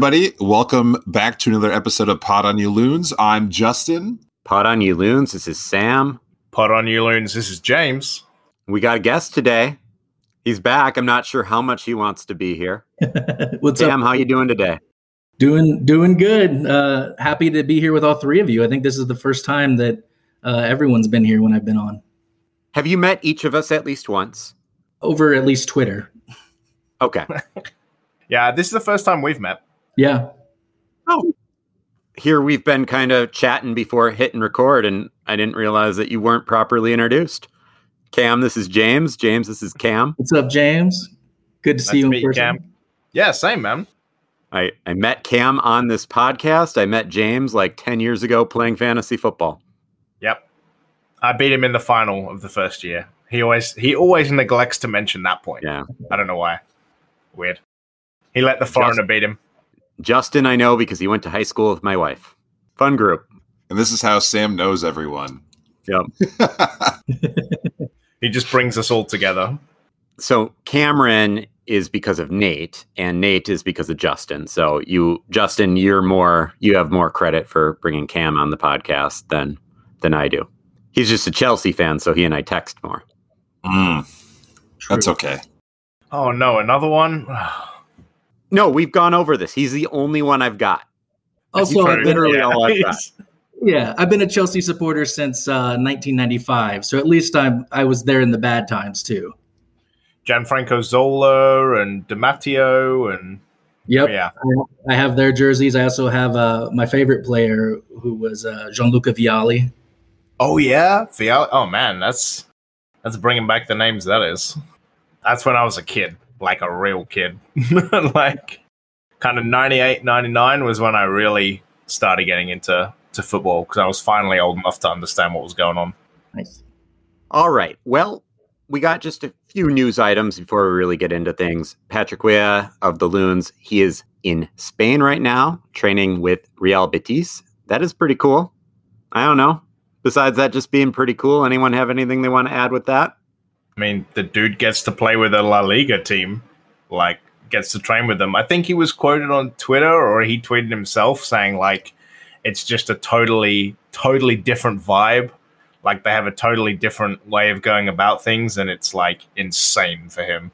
Hey, everybody. Welcome back to another episode of Pod on You Loons. I'm Justyn. Pod on You Loons. This is Sam. Pod on You Loons. This is James. We got a guest today. He's back. I'm not sure how much he wants to be here. What's Sam, up? how you doing today? Doing doing good. Uh, happy to be here with all three of you. I think this is the first time that uh, everyone's been here when I've been on Have you met each of us at least once? over at least Twitter. Okay. Yeah, this is the first time we've met. Yeah, Oh. Here we've been kind of chatting before hitting record, and I didn't realize that you weren't properly introduced. Cam, this is James. James, this is Cam. what's up, James? Good to Nice see you to in meet you. Cam. Yeah, same, man. I, I met Cam on this podcast. I met James like 10 years ago playing fantasy football. Yep. I beat him in the final of the first year. He always he always neglects to mention that point. Yeah. I don't know why. Weird. He let the foreigner beat him. Justyn, I know because he went to high school with my wife. Fun group. And this is how Sam knows everyone. Yep. He just brings us all together. So Cameron is because of Nate, and Nate is because of Justyn. So you, Justyn, you're more, you have more credit for bringing Cam on the podcast than than I do. He's just a Chelsea fan, so he and I text more. Mm, that's okay. Oh no, another one? No, we've gone over this. He's the only one I've got. Also, I've been, literally Yeah, all I've got. yeah, I've been a Chelsea supporter since uh, 1995. So at least I'm I was there in the bad times too. Gianfranco Zola and Di Matteo and Yep, yeah. I have their jerseys. I also have uh, my favorite player who was uh, Gianluca Vialli. Oh yeah, Vialli. Oh man, that's that's bringing back the names. That is. That's when I was a kid, like a real kid. like kind of 98, 99 was when I really started getting into to football because I was finally old enough to understand what was going on. Nice. All right. Well, we got just a few news items before we really get into things. Patrick Weah of the Loons, he is in Spain right now, training with Real Betis. That is pretty cool. I don't know. Besides that just being pretty cool, anyone have anything they want to add with that? I mean, the dude gets to play with a La Liga team, like gets to train with them. I think he was quoted on Twitter or he tweeted himself saying like it's just a totally totally different vibe. Like they have a totally different way of going about things and it's like insane for him.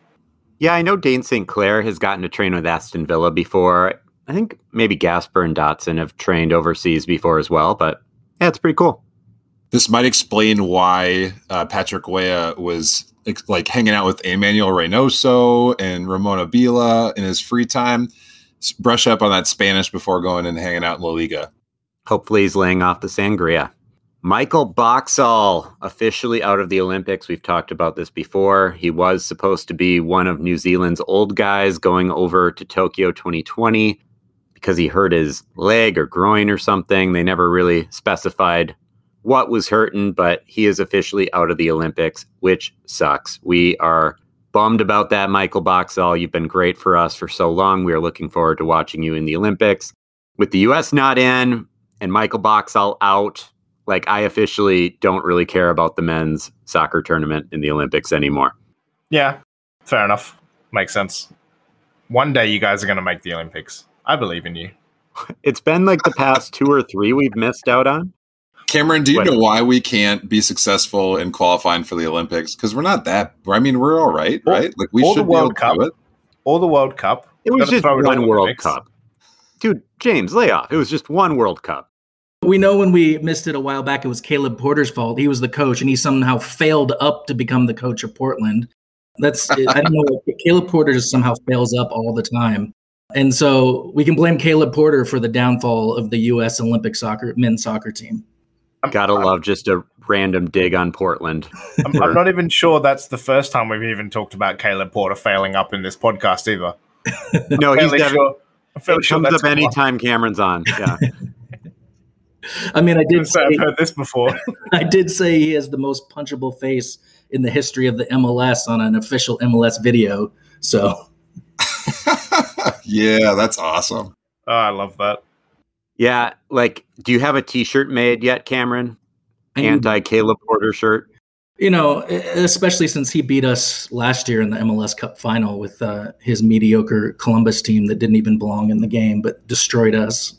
Yeah, I know Dayne St. Clair has gotten to train with Aston Villa before. I think maybe Gasper and Dotson have trained overseas before as well, but yeah, it's pretty cool. This might explain why uh, Patrick Weah was ex- like hanging out with Emmanuel Reynoso and Ramón Ábila in his free time. Brush up on that Spanish before going and hanging out in La Liga. Hopefully, he's laying off the sangria. Michael Boxall officially out of the Olympics. We've talked about this before. He was supposed to be one of New Zealand's old guys going over to Tokyo 2020 because he hurt his leg or groin or something. They never really specified what was hurting, but he is officially out of the Olympics, which sucks. We are bummed about that, Michael Boxall. You've been great for us for so long. We are looking forward to watching you in the Olympics. With the US not in and Michael Boxall out, like I officially don't really care about the men's soccer tournament in the Olympics anymore. Yeah, fair enough. Makes sense. One day you guys are going to make the Olympics. I believe in you. It's been like the past two or three we've missed out on. Cameron, do you What? know why we can't be successful in qualifying for the Olympics? Because we're not that. I mean, we're all right, Or- right? Like we or the should be able World to Cup. do it. Or the World Cup. It was just one on World mix. Cup. Dude, James, lay off. It was just one World Cup. We know when we missed it a while back, it was Caleb Porter's fault. He was the coach, and he somehow failed up to become the coach of Portland. That's I don't know. Caleb Porter just somehow fails up all the time, and so we can blame Caleb Porter for the downfall of the U.S. Olympic soccer men's soccer team. I'm, Gotta I'm, love just a random dig on Portland. I'm, I'm not even sure that's the first time we've even talked about Caleb Porter failing up in this podcast either. No, he's fairly definitely sure. It sure comes that's up anytime Cameron's on. Yeah. I mean, I I did say I've heard this before. I did say he has the most punchable face in the history of the MLS on an official MLS video. So yeah, that's awesome. Oh, I love that. Yeah, like, do you have a T-shirt made yet, Cameron? Anti Caleb Porter shirt. You know, especially since he beat us last year in the MLS Cup final with uh, his mediocre Columbus team that didn't even belong in the game, but destroyed us.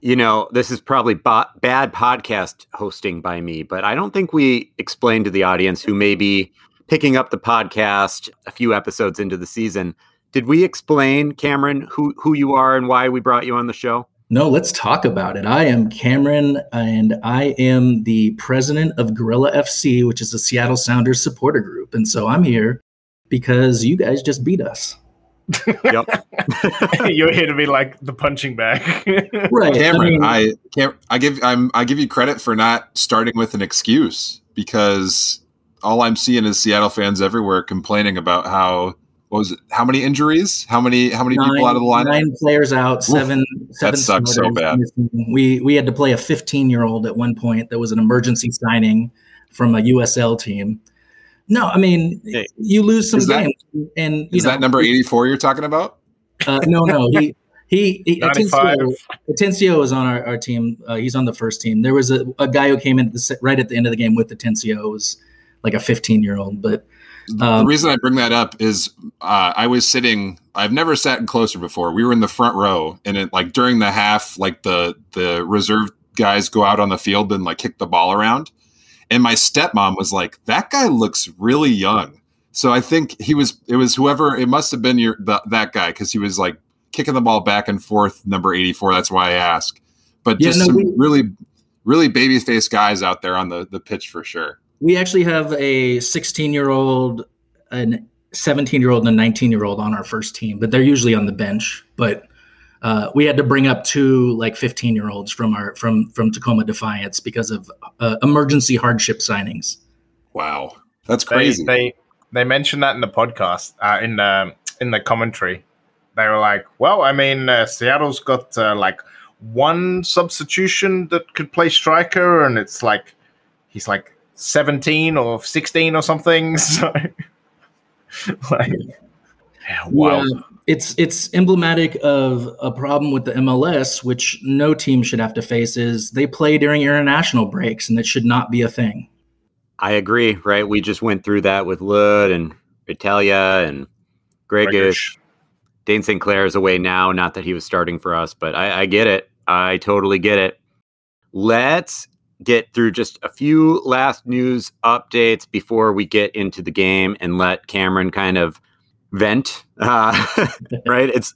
You know, this is probably bo- bad podcast hosting by me, but I don't think we explained to the audience who may be picking up the podcast a few episodes into the season. Did we explain, Cameron, who, who you are and why we brought you on the show? No, let's talk about it. I am Cameron, and I am the president of Gorilla FC, which is a Seattle Sounders supporter group. And so I'm here because you guys just beat us. Yep. You're here to be like the punching bag. Right. Cameron, I mean, I can't. I give. I'm. I give you credit for not starting with an excuse because all I'm seeing is Seattle fans everywhere complaining about how what was it? How many injuries? How many? How many people out of the lineup? Nine players out, seven. seven sucks so bad. We we had to play a 15 year old at one point. That was an emergency signing from a USL team. No, I mean Hey. you lose some that- games, and you Is know, that number 84 you're talking about? Uh, no, no, he. He, he 95. Atencio, Atencio is on our, our team. Uh, he's on the first team. There was a, a guy who came in the, right at the end of the game with Atencio. It was like a 15 year old, but the Um, reason I bring that up is uh, I was sitting. I've never sat closer before. We were in the front row, and it like during the half, like the the reserve guys go out on the field and like kick the ball around, and my stepmom was like, "That guy looks really young." So I think he was. It was whoever. It must have been your the, that guy because he was like kicking the ball back and forth. Number eighty four. That's why I ask. But Yeah, just no, some we- really, really baby faced guys out there on the the pitch for sure. We actually have a 16 year old, an 17 year old, and a 19 year old on our first team, but they're usually on the bench. But uh, we had to bring up two like 15 year olds from our from from Tacoma Defiance because of uh, emergency hardship signings. Wow, that's they, crazy. they they mentioned that in the podcast uh, in the in the commentary. They were like, "Well, I mean, uh, Seattle's got uh, like one substitution that could play striker, and it's like he's like seventeen or sixteen or something." So, like, yeah, wow. Yeah, it's it's emblematic of a problem with the MLS, which no team should have to face. Is they play during international breaks, and that should not be a thing. I agree, right? We just went through that with Lod and Italia and Gregish. Gregorish. Dayne St. Clair is away now. Not that he was starting for us, but I, I get it. I totally get it. Let's get through just a few last news updates before we get into the game and let Cameron kind of vent. Uh, right? It's,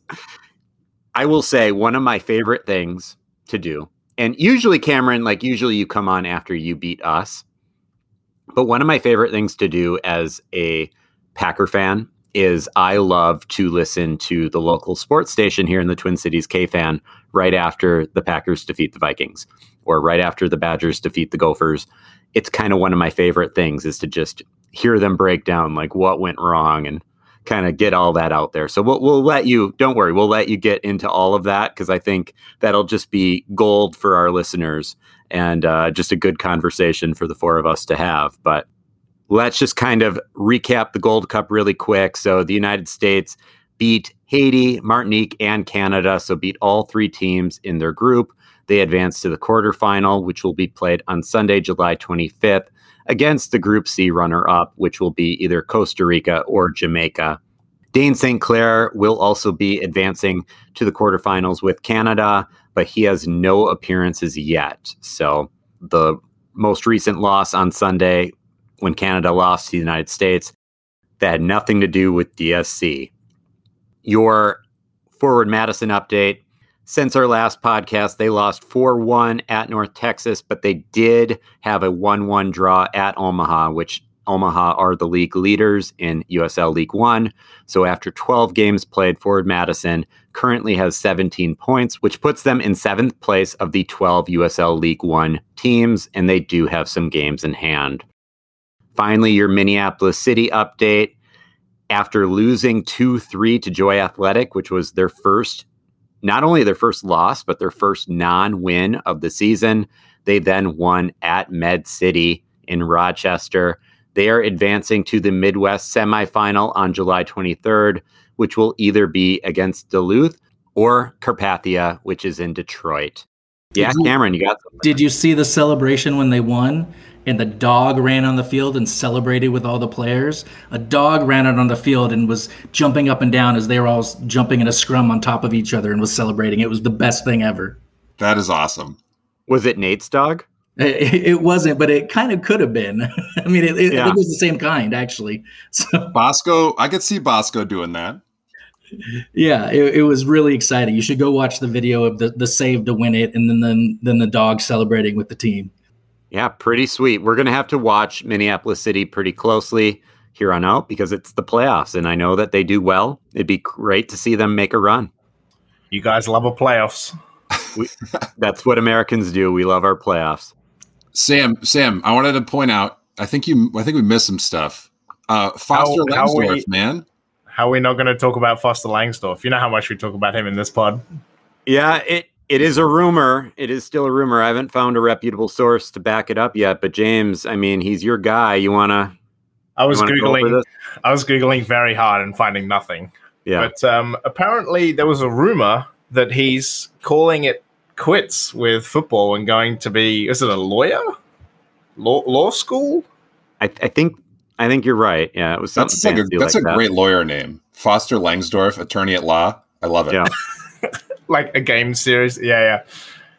I will say, one of my favorite things to do. And usually, Cameron, like, usually you come on after you beat us. But one of my favorite things to do as a Packer fan is I love to listen to the local sports station here in the Twin Cities, KFan, right after the Packers defeat the Vikings or right after the Badgers defeat the Gophers. It's kind of one of my favorite things is to just hear them break down like what went wrong and kind of get all that out there. So we'll, we'll let you, don't worry, we'll let you get into all of that because I think that'll just be gold for our listeners and uh, just a good conversation for the four of us to have. But let's just kind of recap the Gold Cup really quick. So the United States beat Haiti, Martinique, and Canada. So beat all three teams in their group. They advanced to the quarterfinal, which will be played on Sunday, July 25th, against the Group C runner up, which will be either Costa Rica or Jamaica. Dayne St. Clair will also be advancing to the quarterfinals with Canada, but he has no appearances yet. So the most recent loss on Sunday when Canada lost to the United States, that had nothing to do with DSC. Your forward Madison update. Since our last podcast, they lost 4 1 at North Texas, but they did have a 1 1 draw at Omaha, which Omaha are the league leaders in USL League One. So after 12 games played, Forward Madison currently has 17 points, which puts them in seventh place of the 12 USL League One teams, and they do have some games in hand. Finally, your Minneapolis City update. After losing 2 3 to Joy Athletic, which was their first, not only their first loss, but their first non win of the season, they then won at Med City in Rochester. They are advancing to the Midwest semifinal on July 23rd, which will either be against Duluth or Carpathia, which is in Detroit. Yeah, Cameron, you got something. Did you see the celebration when they won? And the dog ran on the field and celebrated with all the players. A dog ran out on the field and was jumping up and down as they were all jumping in a scrum on top of each other and was celebrating. It was the best thing ever. That is awesome. Was it Nate's dog? It, it wasn't, but it kind of could have been. I mean, it, it, Yeah. it was the same kind, actually. So, Bosco, I could see Bosco doing that. yeah, it, it was really exciting. You should go watch the video of the, the save to win it, and then, then then the dog celebrating with the team. Yeah, pretty sweet. We're going to have to watch Minneapolis City pretty closely here on out because it's the playoffs, and I know that they do well. It'd be great to see them make a run. You guys love a playoffs. That's what Americans do. We love our playoffs. Sam, Sam, I wanted to point out. I think you. I think we missed some stuff. Uh, Foster How- how Langsdorf, we- man. How are we not going to talk about Foster Langsdorf? You know how much we talk about him in this pod. Yeah, it it is a rumor. It is still a rumor. I haven't found a reputable source to back it up yet. But James, I mean, he's your guy. You wanna? I was wanna googling. this? I was googling very hard and finding nothing. Yeah. But um, apparently, there was a rumor that he's calling it quits with football and going to be. Is it a lawyer? Law law school? I, I think I think you're right. Yeah, it was something That's like a, that's like a that. great lawyer name, Foster Langsdorf, attorney at law. I love it. Yeah. Like a game series? Yeah, yeah.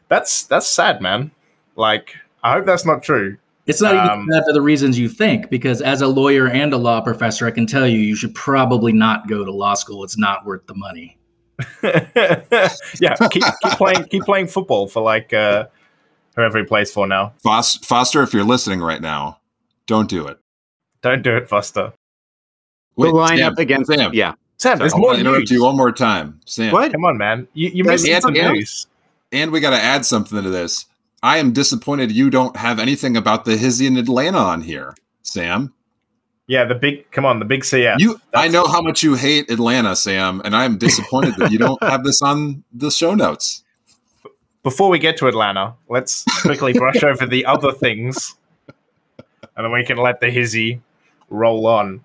That's that's sad, man. Like, I hope that's not true. It's not Um, even bad for the reasons you think, because as a lawyer and a law professor, I can tell you, you should probably not go to law school. It's not worth the money. yeah, keep, keep playing keep playing football for like uh, whoever he plays for now. Fos- Foster, if you're listening right now, don't do it. Don't do it, Foster. We'll line Sam, up against. Sam. Yeah. Sam, Sam, there's I more want to interrupt you one more time, Sam. What? Come on, man. You, you Guys, missed some and- news. And we got to add something to this. I am disappointed you don't have anything about the Hizzy in Atlanta on here, Sam. Yeah, the big. Come on, the big CF. You, I know how much you hate Atlanta, Sam, and I am disappointed that you don't have this on the show notes. Before we get to Atlanta, let's quickly brush over the other things, and then we can let the hizzy roll on.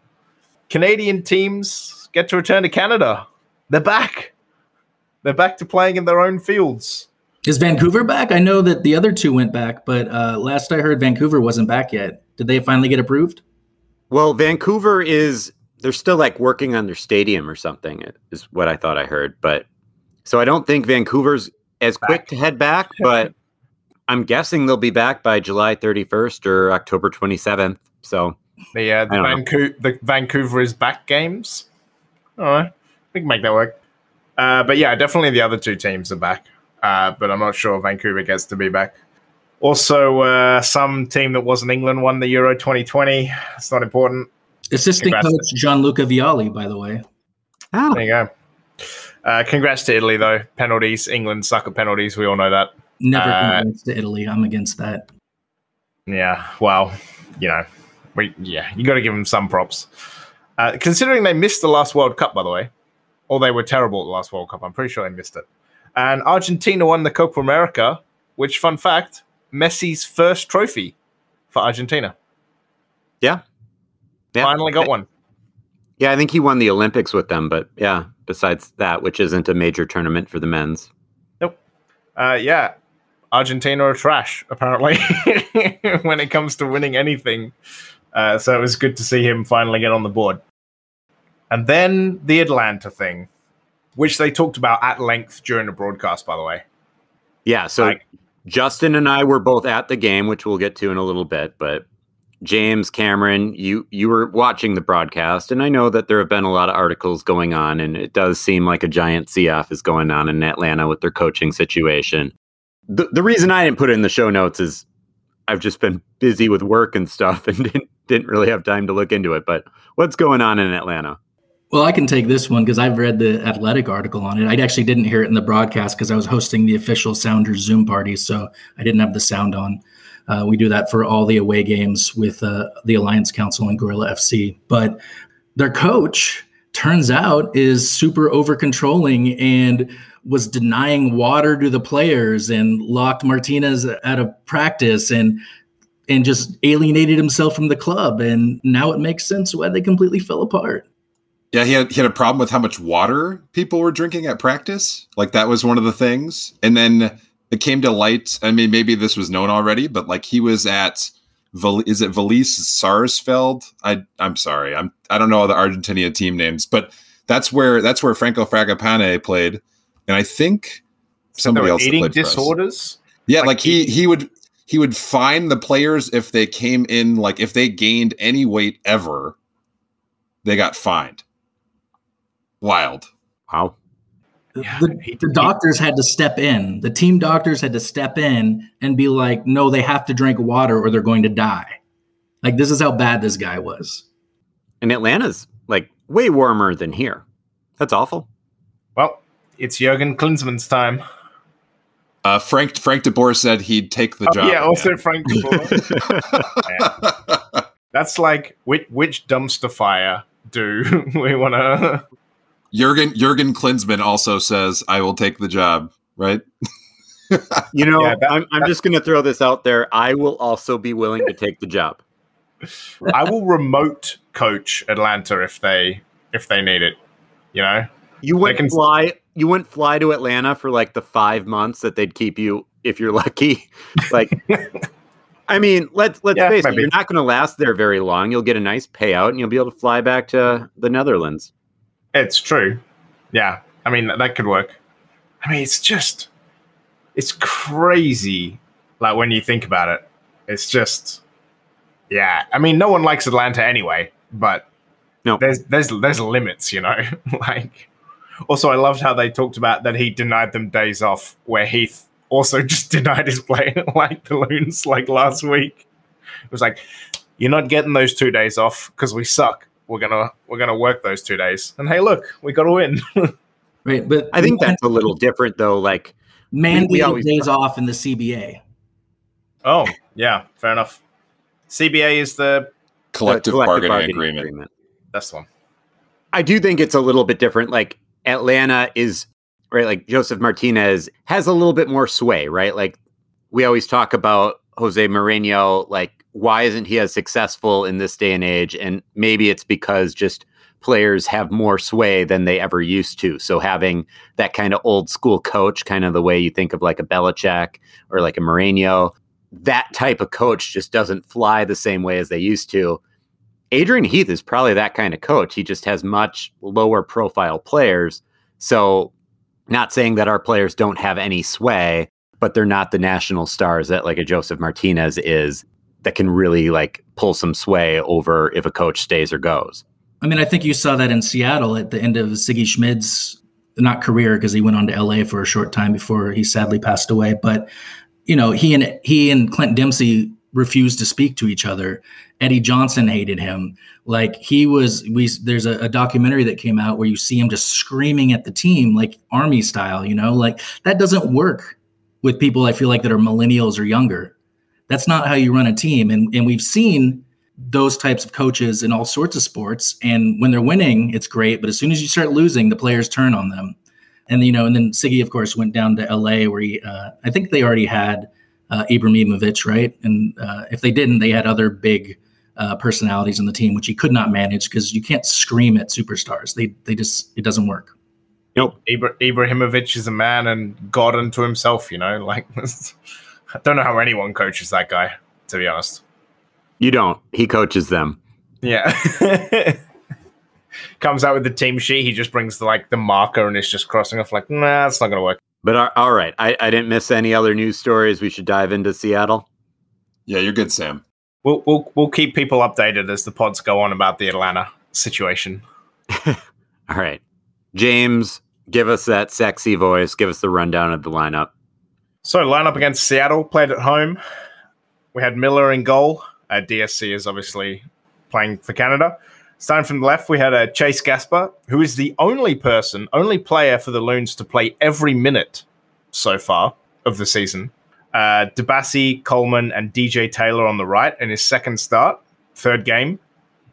Canadian teams get to return to Canada. They're back. They're back to playing in their own fields. Is Vancouver back? I know that the other two went back, but uh, last I heard, Vancouver wasn't back yet. Did they finally get approved? Well, Vancouver is they're still like working on their stadium or something is what I thought I heard. But so I don't think Vancouver's as quick to head back, but I'm guessing they'll be back by July 31st or October 27th. So The uh, the, I don't know. Vancouver, the Vancouver is back games. All right, we can make that work. Uh, but yeah, definitely the other two teams are back. Uh, but I'm not sure Vancouver gets to be back. Also, uh, some team that wasn't England won the Euro 2020. It's not important. Assistant Congrats. coach Gianluca Vialli, by the way. oh, There you go. Uh, congrats to Italy, though. Penalties. England suck at penalties. We all know that. Never Uh, convinced to Italy. I'm against that. Yeah, well, you know, we yeah, you got to give them some props. Uh, considering they missed the last World Cup, by the way, or they were terrible at the last World Cup. I'm pretty sure they missed it. And Argentina won the Copa America, which, fun fact, Messi's first trophy for Argentina. yeah. Yeah. Finally got one. Yeah, I think he won the Olympics with them, but yeah, besides that, which isn't a major tournament for the men's. Uh, yeah, Argentina are trash apparently when it comes to winning anything. Uh, so it was good to see him finally get on the board. And then the Atlanta thing, which they talked about at length during the broadcast, by the way. Yeah, so Like- Justyn and I were both at the game, which we'll get to in a little bit, but James Cameron, you you were watching the broadcast, and I know that there have been a lot of articles going on, and it does seem like a giant CF is going on in Atlanta with their coaching situation. The the reason I didn't put it in the show notes is I've just been busy with work and stuff and didn't didn't really have time to look into it. But what's going on in Atlanta? Well, I can take this one because I've read the athletic article on it. I actually didn't hear it in the broadcast because I was hosting the official Sounders Zoom party, so I didn't have the sound on. Uh, we do that for all the away games with uh, the Alliance Council and Gorilla FC. But their coach turns out is super over controlling and was denying water to the players and locked Martinez out of practice and and just alienated himself from the club. And now it makes sense why they completely fell apart. Yeah, he had he had a problem with how much water people were drinking at practice. Like that was one of the things. And then it came to light. I mean, maybe this was known already, but like he was at is it Vélez Sarsfield? I I'm sorry, I'm I don't know the Argentina team names, but that's where that's where Franco Fragapane played, and I think somebody else eating disorders. Yeah, like, like he he would he would find the players if they came in like if they gained any weight ever, they got fined. Wild. Wow. The, the, doctors had to step in. The team doctors had to step in and be like, no, they have to drink water or they're going to die. Like, this is how bad this guy was. And Atlanta's like way warmer than here. That's awful. Well, it's Jurgen Klinsmann's time. Uh, Frank Frank DeBoer said he'd take the oh, job. Yeah, also again. Frank DeBoer. yeah. That's like which which dumpster fire do we want to Jurgen Jurgen Klinsmann also says, "I will take the job." Right? you know, yeah, that, I'm, I'm just going to throw this out there. I will also be willing to take the job. I will remote coach Atlanta if they if they need it. You know, you wouldn't can... fly. You wouldn't fly to Atlanta for like the five months that they'd keep you if you're lucky. Like, I mean, let's let's yeah, face it. You're not going to last there very long. You'll get a nice payout, and you'll be able to fly back to the Netherlands. It's true. Yeah. I mean, that could work. I mean, it's just, it's crazy. Like when you think about it, it's just, yeah. I mean, no one likes Atlanta anyway, but no, there's there's there's limits, you know. like, also, I loved how they talked about that he denied them days off, where Heath also just denied his play like the Loons like last week. It was like, you're not getting those two days off because we suck we're gonna we're gonna work those two days. And hey, look, we got to win. right, but I think that's a little different though. Like mandated days off in the CBA. Oh yeah, fair enough. CBA is the collective, the collective bargaining, bargaining agreement. agreement. That's the one. I do think it's a little bit different. Like Atlanta is right. Like Josef Martinez has a little bit more sway, right? Like we always talk about Jose Mourinho, like why isn't he as successful in this day and age? And maybe it's because just players have more sway than they ever used to. So having that kind of old school coach, kind of the way you think of like a Belichick or like a Mourinho, that type of coach just doesn't fly the same way as they used to. Adrian Heath is probably that kind of coach. He just has much lower profile players. So, not saying that our players don't have any sway, but they're not the national stars that like a Josef Martinez is that can really like pull some sway over if a coach stays or goes. I mean, I think you saw that in Seattle at the end of Sigi Schmid's not career because he went on to LA for a short time before he sadly passed away. But you know, he and he and Clint Dempsey refused to speak to each other. Eddie Johnson hated him. Like he was, we there's a, a, documentary that came out where you see him just screaming at the team like army style. You know, like that doesn't work with people. I feel like that are millennials or younger. That's not how you run a team. And, and we've seen those types of coaches in all sorts of sports. And when they're winning, it's great. But as soon as you start losing, the players turn on them. And, you know, and then Sigi, of course, went down to LA where he, uh, I think they already had uh, Ibrahimovic, right? And uh, if they didn't, they had other big uh, personalities in the team, which he could not manage because you can't scream at superstars. They, they just, it doesn't work. Nope. Ibra- Ibrahimovic is a man and God unto himself, you know, like I don't know how anyone coaches that guy, to be honest. You don't. He coaches them. Yeah. Comes out with the team sheet. He just brings the, like the marker and is just crossing off like, nah, it's not going to work. But uh, all right, I, I didn't miss any other news stories. We should dive into Seattle. Yeah, you're good, Sam. We'll we'll we'll keep people updated as the pods go on about the Atlanta situation. all right, James, give us that sexy voice. Give us the rundown of the lineup. So lineup against Seattle played at home. We had Miller in goal. Uh, DSC is obviously playing for Canada. Starting from the left, we had uh, Chase Gasper, who is the only person, only player for the Loons to play every minute so far of the season. Uh, Dibassy, Kallman, and DJ Taylor on the right in his second start, third game.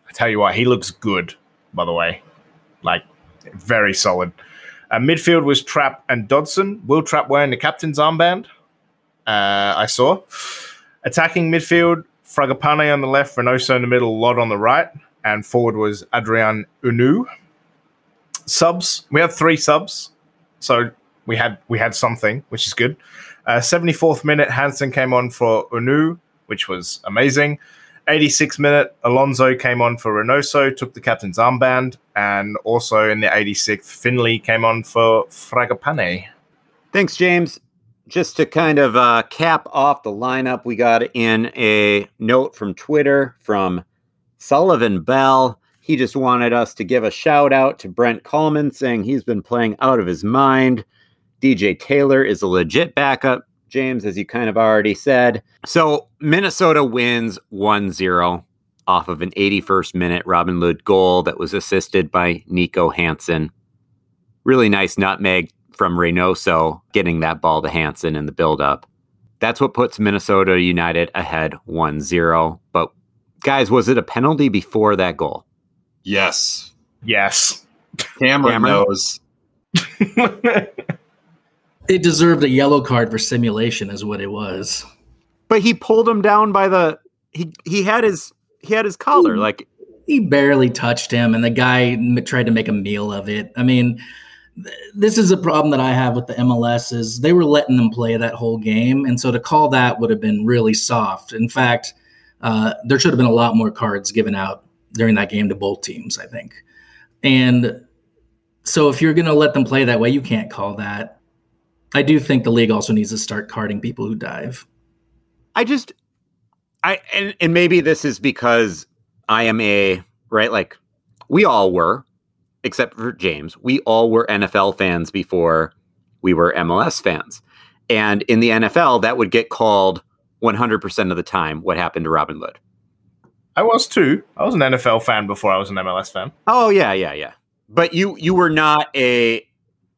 I tell you what, he looks good, by the way. Like, very solid. Uh, midfield was Trapp and Dotson. Will Trapp wearing the captain's armband? Uh, I saw. Attacking midfield, Fragapane on the left, Reynoso in the middle, Lod on the right, and forward was Adrien Hunou. Subs, we have three subs. So we had we had something, which is good. Uh, 74th minute, Hansen came on for Hunou, which was amazing. 86th minute, Alonso came on for Reynoso, took the captain's armband, and also in the 86th, Finlay came on for Fragapane. Thanks, James. Just to kind of uh, cap off the lineup, we got in a note from Twitter from Sullivan Bell. He just wanted us to give a shout out to Brent Kallman, saying he's been playing out of his mind. DJ Taylor is a legit backup. James, as you kind of already said. So Minnesota wins 1 0 off of an 81st minute Robin Lod goal that was assisted by Niko Hansen. Really nice nutmeg from Reynoso getting that ball to Hansen in the buildup. That's what puts Minnesota United ahead 1 0. But, guys, was it a penalty before that goal? Yes. Yes. Cameron, Cameron? knows. It deserved a yellow card for simulation, is what it was. But he pulled him down by the he he had his he had his collar he, like he barely touched him, and the guy tried to make a meal of it. I mean, this is a problem that I have with the MLS is they were letting them play that whole game, and so to call that would have been really soft. In fact, uh, there should have been a lot more cards given out during that game to both teams. I think, and so if you're going to let them play that way, you can't call that. I do think the league also needs to start carding people who dive. I just, I and and maybe this is because I am a right like we all were, except for James. We all were NFL fans before we were MLS fans, and in the NFL that would get called 100% of the time. What happened to Robin Lod. I was too. I was an NFL fan before I was an MLS fan. Oh yeah, yeah, yeah. But you you were not a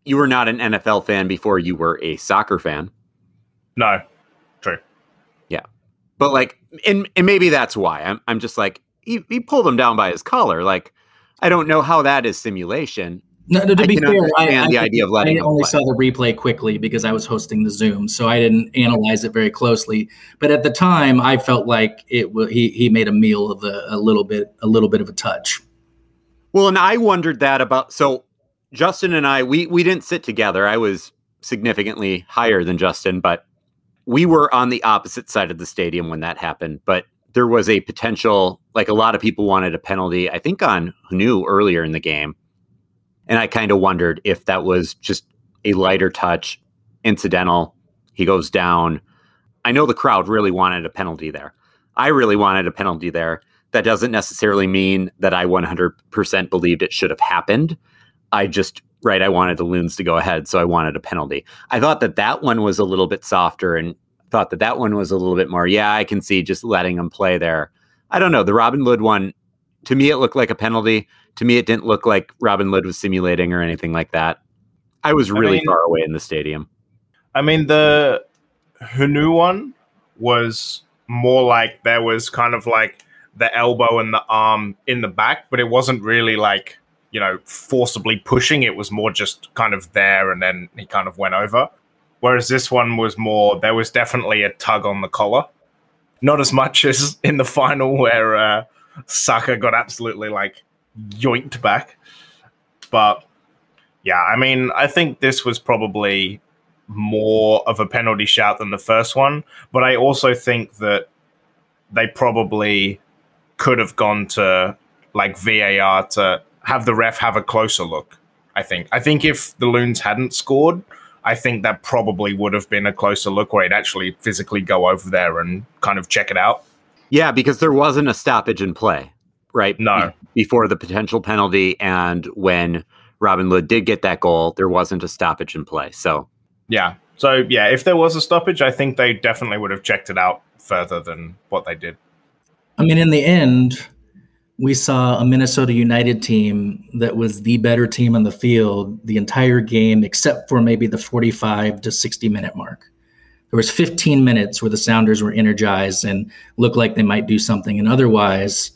you were not an NFL fan before you were a soccer fan. No, true. Yeah, but like, and and maybe that's why I'm I'm just like he he pulled him down by his collar. Like, I don't know how that is simulation. No, no to I be fair, I, the idea of letting. I only saw the replay quickly because I was hosting the Zoom, so I didn't analyze it very closely. But at the time, I felt like it. W- he he made a meal of a, a little bit, a little bit of a touch. Well, and I wondered that about so Justyn and I, we we didn't sit together. I was significantly higher than Justyn, but we were on the opposite side of the stadium when that happened. But there was a potential, like a lot of people wanted a penalty, I think on Hunou earlier in the game. And I kind of wondered if that was just a lighter touch, incidental. He goes down. I know the crowd really wanted a penalty there. I really wanted a penalty there. That doesn't necessarily mean that I 100% believed it should have happened. I just right I wanted the loons to go ahead, so I wanted a penalty. I thought that that one was a little bit softer, and thought that that one was a little bit more. Yeah, I can see just letting them play there. I don't know the Robin Lod one. To me, it looked like a penalty. To me, it didn't look like Robin Lod was simulating or anything like that. I was really I mean, far away in the stadium. I mean, the Hunou one was more like there was kind of like the elbow and the arm in the back, but it wasn't really like you know, forcibly pushing. It was more just kind of there and then he kind of went over. Whereas this one was more, there was definitely a tug on the collar. Not as much as in the final where uh, Saka got absolutely like yoinked back. But yeah, I mean, I think this was probably more of a penalty shout than the first one. But I also think that they probably could have gone to like VAR to have the ref have a closer look. I think. I think if the Loons hadn't scored, I think that probably would have been a closer look where he'd actually physically go over there and kind of check it out. Yeah, because there wasn't a stoppage in play, right? No. Before the potential penalty and when Robin Lod did get that goal, there wasn't a stoppage in play. So, yeah. So, yeah, if there was a stoppage, I think they definitely would have checked it out further than what they did. I mean, in the end, we saw a Minnesota United team that was the better team on the field the entire game, except for maybe the 45 to 60 minute mark. There was 15 minutes where the Sounders were energized and looked like they might do something, and otherwise,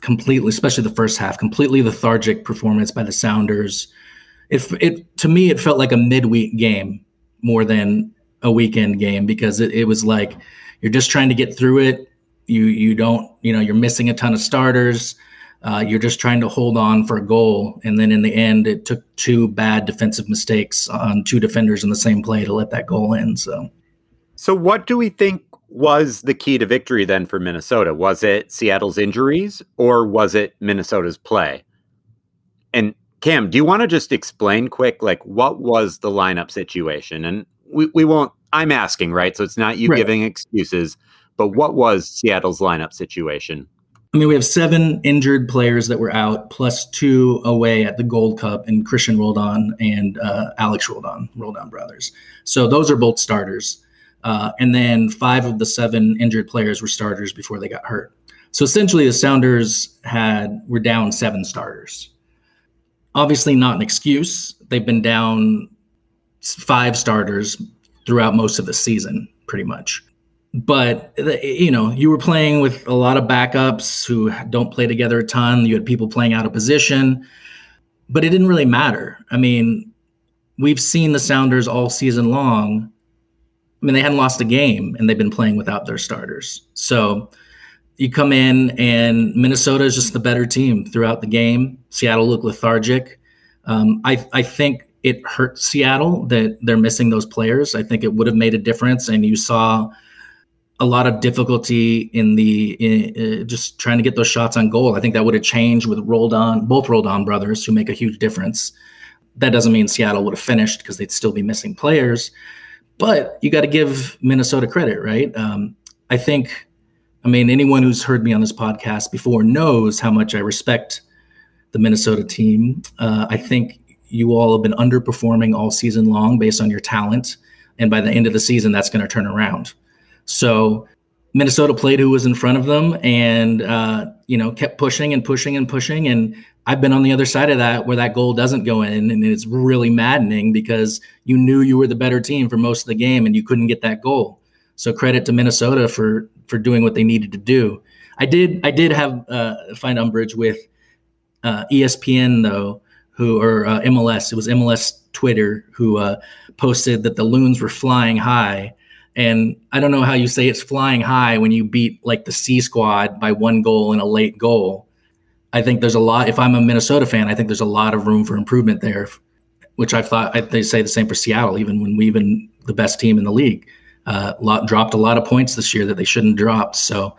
completely, especially the first half, completely lethargic performance by the Sounders. It, it to me, it felt like a midweek game more than a weekend game because it, it was like you're just trying to get through it you you don't you know you're missing a ton of starters. uh, you're just trying to hold on for a goal. And then in the end, it took two bad defensive mistakes on two defenders in the same play to let that goal in. So, so what do we think was the key to victory then for Minnesota? Was it Seattle's injuries or was it Minnesota's play? And Cam, do you want to just explain quick, like what was the lineup situation? And we, we won't, I'm asking, right? So it's not you right. giving excuses, but what was Seattle's lineup situation? I mean, we have seven injured players that were out, plus two away at the Gold Cup, and Cristian Roldan and uh, Alex Roldan, Roldan brothers. So those are both starters. Uh, and then five of the seven injured players were starters before they got hurt. So essentially, the Sounders had were down seven starters. Obviously, not an excuse. They've been down five starters throughout most of the season, pretty much but you know you were playing with a lot of backups who don't play together a ton. You had people playing out of position but it didn't really matter. I mean we've seen the sounders all season long. I mean they hadn't lost a game and they've been playing without their starters. So you come in and minnesota is just the better team throughout the game. Seattle looked lethargic. Um, I, I think it hurt seattle that they're missing those players. I think it would have made a difference. And you saw a lot of difficulty in the in, uh, just trying to get those shots on goal. I think that would have changed with Roldan, both Roldan brothers, who make a huge difference. That doesn't mean Seattle would have finished because they'd still be missing players, but you got to give Minnesota credit, right? Um, I think, I mean, anyone who's heard me on this podcast before knows how much I respect the Minnesota team. Uh, I think you all have been underperforming all season long based on your talent, and by the end of the season, that's going to turn around. So Minnesota played who was in front of them and, uh, you know, kept pushing and pushing and pushing. And I've been on the other side of that where that goal doesn't go in. And it's really maddening because you knew you were the better team for most of the game and you couldn't get that goal. So credit to Minnesota for for doing what they needed to do. I did I did have uh, find umbrage with uh, ESPN though, who or uh, MLS. It was MLS Twitter who uh, posted that the loons were flying high and I don't know how you say it's flying high when you beat like the C squad by one goal and a late goal. I think there's a lot. If I'm a Minnesota fan, I think there's a lot of room for improvement there, which I thought they say the same for Seattle, even when we've been the best team in the league. Uh, lot, dropped a lot of points this year that they shouldn't drop. So,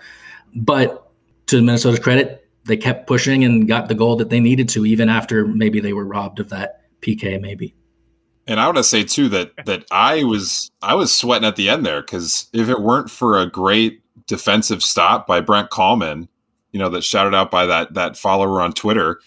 but to Minnesota's credit, they kept pushing and got the goal that they needed to, even after maybe they were robbed of that PK, maybe. And I want to say too that that I was I was sweating at the end there because if it weren't for a great defensive stop by Brent Kallman, you know, that shouted out by that that follower on Twitter.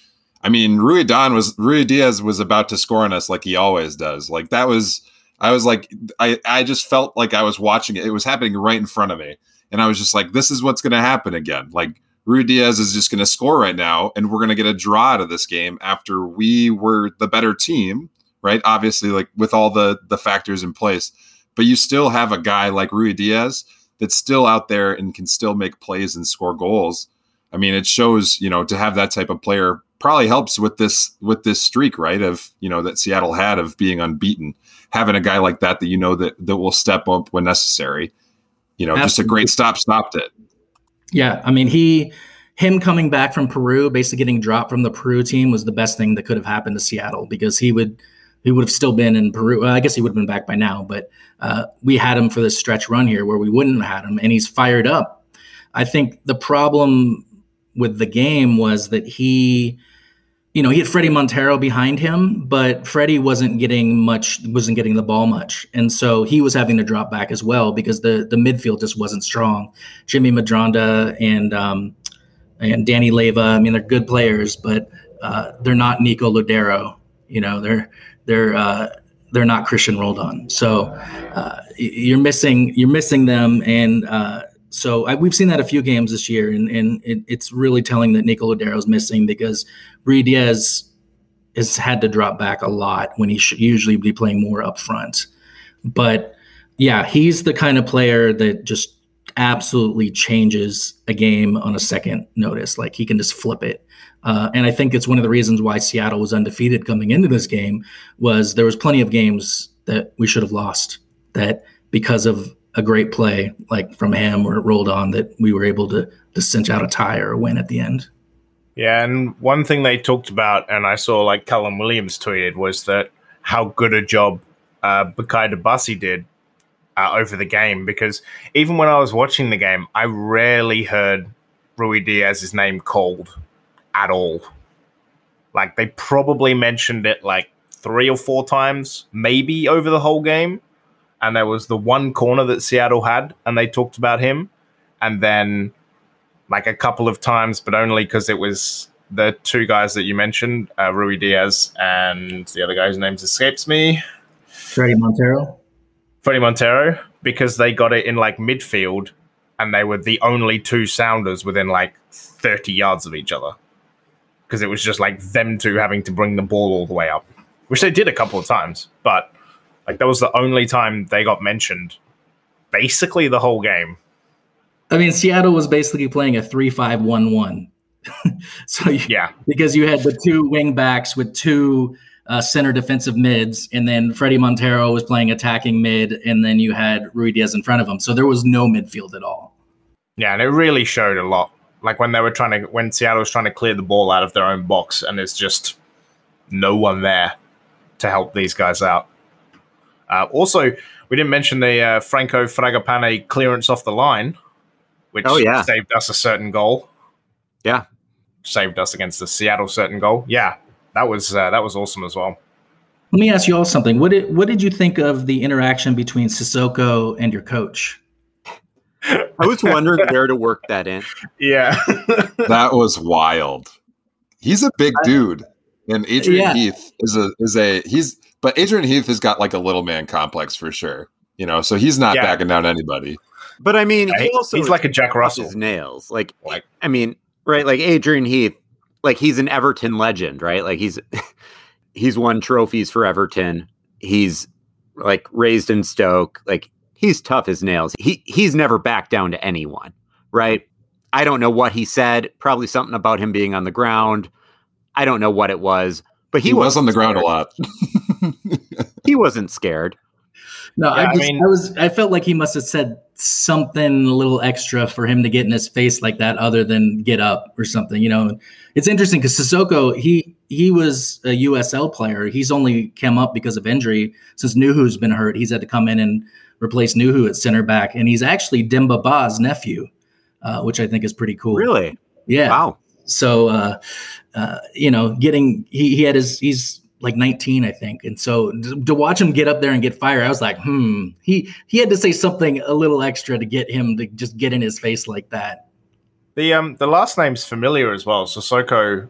I mean, Ruidíaz was Ruidíaz was about to score on us like he always does. Like that was I was like I I just felt like I was watching it. It was happening right in front of me. And I was just like, this is what's gonna happen again. Like Ruidíaz is just gonna score right now, and we're gonna get a draw out of this game after we were the better team right? Obviously, like with all the the factors in place, but you still have a guy like Ruidíaz that's still out there and can still make plays and score goals. I mean, it shows you know to have that type of player probably helps with this with this streak, right? Of you know that Seattle had of being unbeaten. Having a guy like that that you know that that will step up when necessary. You know, Absolutely. just a great stop stopped it. Yeah, I mean he him coming back from Peru, basically getting dropped from the Peru team, was the best thing that could have happened to Seattle because he would he would have still been in Peru. Well, I guess he would have been back by now, but uh, we had him for this stretch run here where we wouldn't have had him, and he's fired up. I think the problem with the game was that he, you know, he had Fredy Montero behind him, but Fredy wasn't getting much, wasn't getting the ball much, and so he was having to drop back as well because the the midfield just wasn't strong. Jimmy Medranda and um, and Danny Leyva, I mean, they're good players, but uh, they're not Nico Lodeiro. You know, they're they're uh, they're not Cristian Roldan. So uh, you're missing you're missing them, and uh, so I, we've seen that a few games this year, and, and it, it's really telling that Nico is missing because Ruidíaz has had to drop back a lot when he should usually be playing more up front. But yeah, he's the kind of player that just absolutely changes a game on a second notice. Like he can just flip it. Uh, and I think it's one of the reasons why Seattle was undefeated coming into this game was there was plenty of games that we should have lost that because of a great play like from him or on that we were able to to cinch out a tie or a win at the end. Yeah, and one thing they talked about, and I saw like Callum Williams tweeted, was that how good a job uh, Bakaye Dibassy did uh, over the game. Because even when I was watching the game, I rarely heard Ruidíaz's name called at all. Like they probably mentioned it like three or four times, maybe over the whole game. And there was the one corner that Seattle had, and they talked about him. And then like a couple of times, but only because it was the two guys that you mentioned, uh, Ruidíaz and the other guy's name escapes me. Fredy Montero. Fredy Montero, because they got it in like midfield and they were the only two sounders within like 30 yards of each other. Because it was just like them two having to bring the ball all the way up, which they did a couple of times, but like that was the only time they got mentioned basically the whole game. I mean, Seattle was basically playing a three-five-one-one. so you, Yeah. because you had the two wing backs with two uh, center defensive mids, and then Fredy Montero was playing attacking mid, and then you had Ruidíaz in front of him. So there was no midfield at all. Yeah, and it really showed a lot. Like when they were trying to, when Seattle was trying to clear the ball out of their own box, and there's just no one there to help these guys out. Uh, also, we didn't mention the uh, Franco Fragapane clearance off the line, which Oh, yeah. saved us a certain goal. Yeah. saved us against the Seattle certain goal. Yeah, that was uh, that was awesome as well. Let me ask you all something. What did what did you think of the interaction between Cissoko and your coach? I was wondering where to work that in. Yeah, That was wild. He's a big dude, and Adrian Yeah. Heath is a is a he's but Adrian Heath has got like a little man complex for sure. You know, so he's not Yeah. backing down anybody. But I mean, Yeah, he he- also he's like a Jack tough Russell. as nails. Like, Like- I mean, right? Like Adrian Heath, like he's an Everton legend, right? Like he's he's won trophies for Everton. He's like raised in Stoke. Like he's tough as nails. He he's never backed down to anyone, right? I don't know what he said. Probably something about him being on the ground. I don't know what it was, but he, He, was on the ground a lot. He wasn't scared. No, Yeah, I, I just, mean- I was I felt like he must have said something a little extra for him to get in his face like that, other than get up or something. You know, it's interesting because Cissoko he he was a USL player. He's only come up because of injury since Nouhou's been hurt. He's had to come in and replace Nouhou at center back, and he's actually Demba Ba's nephew, uh, which I think is pretty cool. Really? Yeah. Wow. So, uh, uh, you know, getting he, he had his he's like 19, I think, and so to, to watch him get up there and get fired, I was like, hmm. He he had to say something a little extra to get him to just get in his face like that. the um the last name's familiar as well. Sissoko,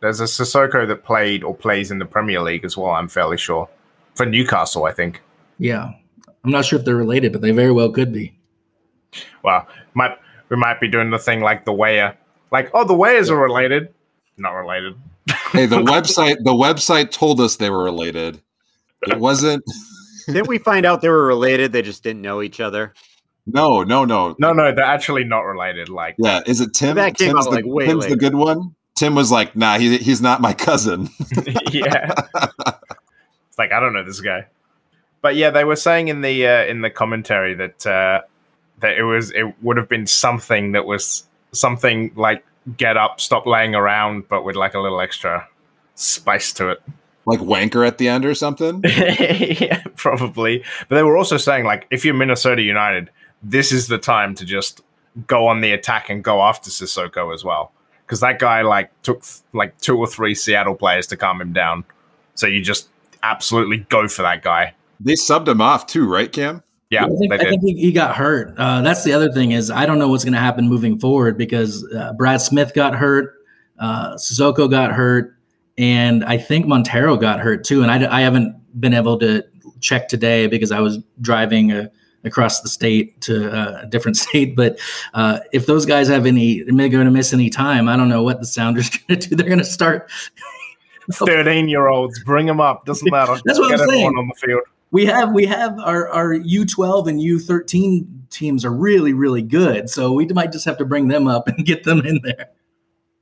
there's a Sissoko that played or plays in the Premier League as well. I'm fairly sure for Newcastle, I think. Yeah, I'm not sure if they're related, but they very well could be. Well, might we might be doing the thing like the Weah, uh, like oh the Weahs are related, not related. hey, the website the website told us they were related. It wasn't. Didn't we find out they were related? They just didn't know each other. No, no, no. No, no, they're actually not related. Like Yeah, is it Tim? That came Tim's out, the, like, way Tim's the good one. Tim was like, "Nah, he, he's not my cousin." yeah. it's like I don't know this guy, but yeah, they were saying in the uh, in the commentary that uh, that it was it would have been something that was something like get up, stop laying around, but with like a little extra spice to it. like wanker at the end or something. yeah, probably. But they were also saying like if you're Minnesota United, this is the time to just go on the attack and go after Cissoko as well. Because that guy like took like two or three Seattle players to calm him down. So you just absolutely go for that guy. They subbed him off too, right, Cam? Yeah, I think, I think he, he got hurt. Uh, that's the other thing is I don't know what's going to happen moving forward because uh, Brad Smith got hurt, uh, Cissoko got hurt, and I think Montero got hurt too. And I, I haven't been able to check today because I was driving uh, across the state to uh, a different state. But uh, if those guys have any, they're going to miss any time. I don't know what the Sounders going to do. They're going to start. 13 year olds, bring them up. Doesn't matter. That's what Get I'm saying. on the field. We have we have our our U12 and U13 teams are really really good. So we might just have to bring them up and get them in there.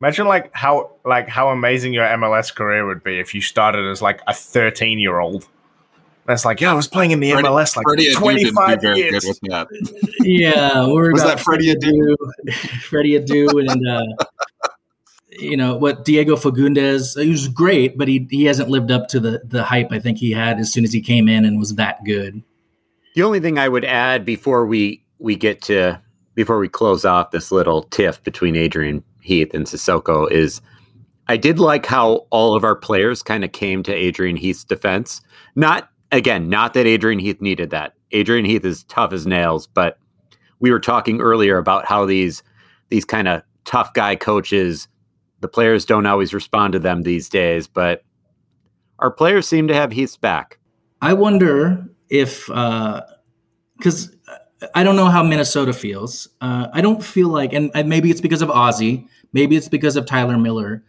Imagine like how like how amazing your MLS career would be if you started as like a 13 year old. That's like, yeah, I was playing in the Freddy- MLS like Freddy Adu didn't do 25 years. good with that. Yeah, we're Was about that Freddy Adu, Freddy Adu, and uh, you know what Diego Fagundez, he was great, but he he hasn't lived up to the the hype I think he had as soon as he came in and was that good. The only thing I would add before we we get to before we close off this little tiff between Adrian Heath and Cissoko is I did like how all of our players kind of came to Adrian Heath's defense. Not again, not that Adrian Heath needed that. Adrian Heath is tough as nails, but we were talking earlier about how these these kind of tough guy coaches, the players don't always respond to them these days, but our players seem to have Heath's back. I wonder if because uh, I don't know how Minnesota feels. Uh, I don't feel like, and, and maybe it's because of Ozzie, maybe it's because of Tyler Miller.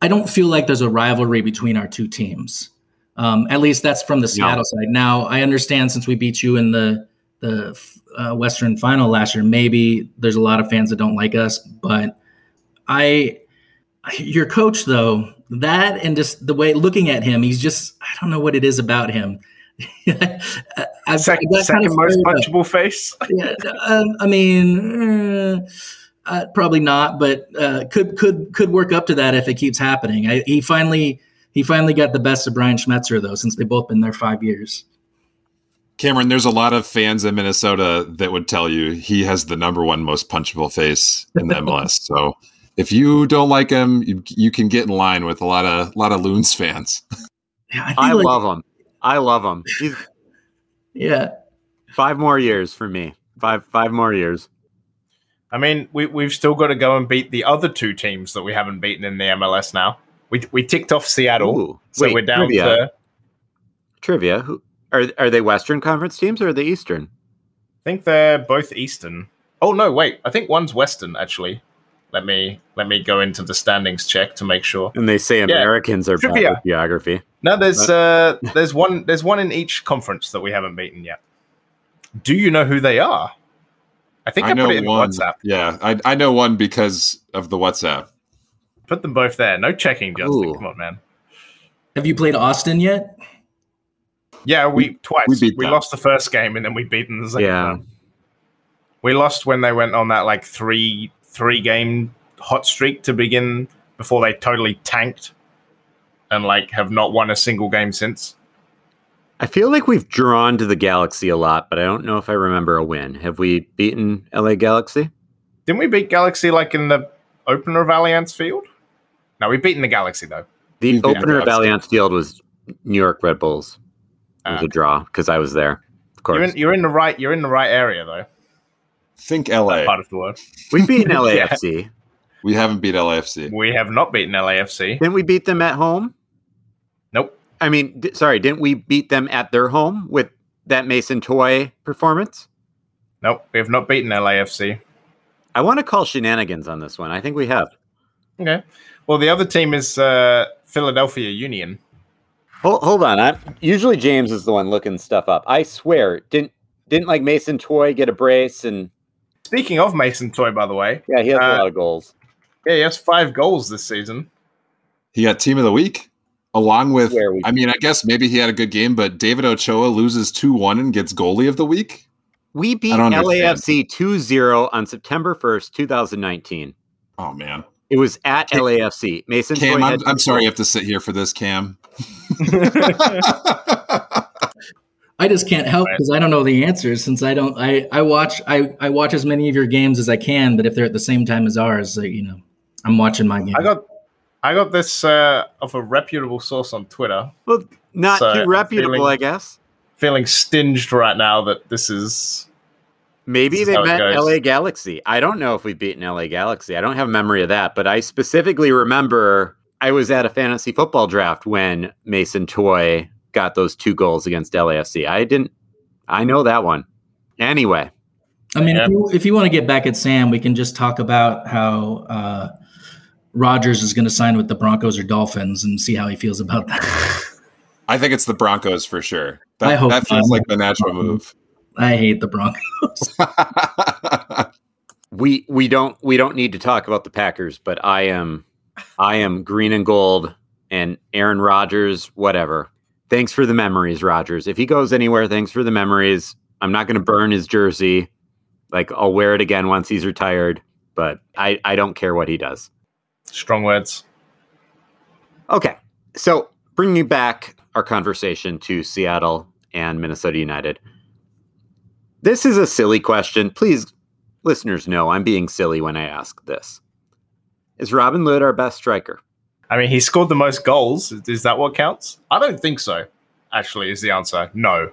I don't feel like there's a rivalry between our two teams. Um, at least that's from the Seattle no. side. Now I understand since we beat you in the the uh, Western Final last year, maybe there's a lot of fans that don't like us, but I, your coach though, that and just the way looking at him, he's just I don't know what it is about him. I've, second, I've second most punchable face. yeah, um, I mean, uh, uh, probably not, but uh, could could could work up to that if it keeps happening. I, he finally he finally got the best of Brian Schmetzer though, since they've both been there five years. Cameron, there's a lot of fans in Minnesota that would tell you he has the number one most punchable face in the MLS. so if you don't like him, you, you, can get in line with a lot of a lot of Loons fans. Yeah, I, I like, love him. I love him. He's, yeah. Five more years for me. Five five more years. I mean, we we've still got to go and beat the other two teams that we haven't beaten in the MLS now. We we ticked off Seattle, Ooh, so wait, we're down trivia. to trivia. Who are are they Western Conference teams or are they Eastern? I think they're both Eastern. Oh no, wait. I think one's Western actually. Let me let me go into the standings check to make sure. And they say Americans yeah. are bad with geography. No, there's uh there's one there's one in each conference that we haven't beaten yet. Do you know who they are? I think I, I know put it in one. WhatsApp. Yeah, I I know one because of the WhatsApp. Put them both there. No checking, Justyn. Ooh. Come on, man. Have you played Austin yet? Yeah, we, we twice. We, we lost the first game and then we beat them the second yeah. Time. We lost when they went on that like three three game hot streak to begin before they totally tanked and like have not won a single game since. I feel like we've drawn to the Galaxy a lot, but I don't know if I remember a win. Have we beaten LA Galaxy? Didn't we beat Galaxy like in the opener of Allianz Field? No, we've beaten the Galaxy though. The we've opener of Allianz Field was New York Red Bulls. It was uh, a draw because I was there. Of course, you're in, you're in, the right. You're in the right area though. Think LA. part of the world. We've beaten LAFC. We haven't beat LAFC. We have not beaten LAFC. Didn't we beat them at home? Nope. I mean, d- sorry, didn't we beat them at their home with that Mason Toye performance? Nope, we have not beaten LAFC. I want to call shenanigans on this one. I think we have. Okay. Well, the other team is uh, Philadelphia Union. Hold, hold on. I'm, usually James is the one looking stuff up. I swear, didn't didn't like Mason Toye get a brace and Speaking of Mason Toye, by the way, yeah, he has uh, a lot of goals. Yeah, he has five goals this season. He got team of the week, along with. I mean, I guess maybe he had a good game, but David Ochoa loses two one and gets goalie of the week. We beat LAFC 2-0 on September first, two thousand nineteen. Oh man, it was at Cam, LAFC. Mason. Cam, I'm, I'm sorry you have to sit here for this, Cam. I just can't help because I don't know the answers since I don't I I watch I I watch as many of your games as I can, but if they're at the same time as ours, uh, you know, I'm watching my game. I got I got this uh, of a reputable source on Twitter. Well, not so too reputable, feeling, I guess. Feeling stinged right now that this is Maybe this they met LA Galaxy. I don't know if we've beaten LA Galaxy. I don't have a memory of that, but I specifically remember I was at a fantasy football draft when Mason Toye got those two goals against LAFC. I didn't. I know that one. Anyway, I mean, yeah. if, you, if you, want to get back at Sam, we can just talk about how uh, Rodgers is going to sign with the Broncos or Dolphins and see how he feels about that. I think it's the Broncos for sure. That, I hope that feels like the natural move. I hate the Broncos. we we don't we don't need to talk about the Packers, but I am I am green and gold and Aaron Rodgers, whatever. Thanks for the memories, Rodgers. If he goes anywhere, thanks for the memories. I'm not going to burn his jersey. Like I'll wear it again once he's retired, but I, I don't care what he does. Strong words. Okay. So bringing back our conversation to Seattle and Minnesota United. This is a silly question. Please, listeners, know I'm being silly when I ask this. Is Robin Lod our best striker? I mean, he scored the most goals. Is that what counts? I don't think so. Actually, is the answer no.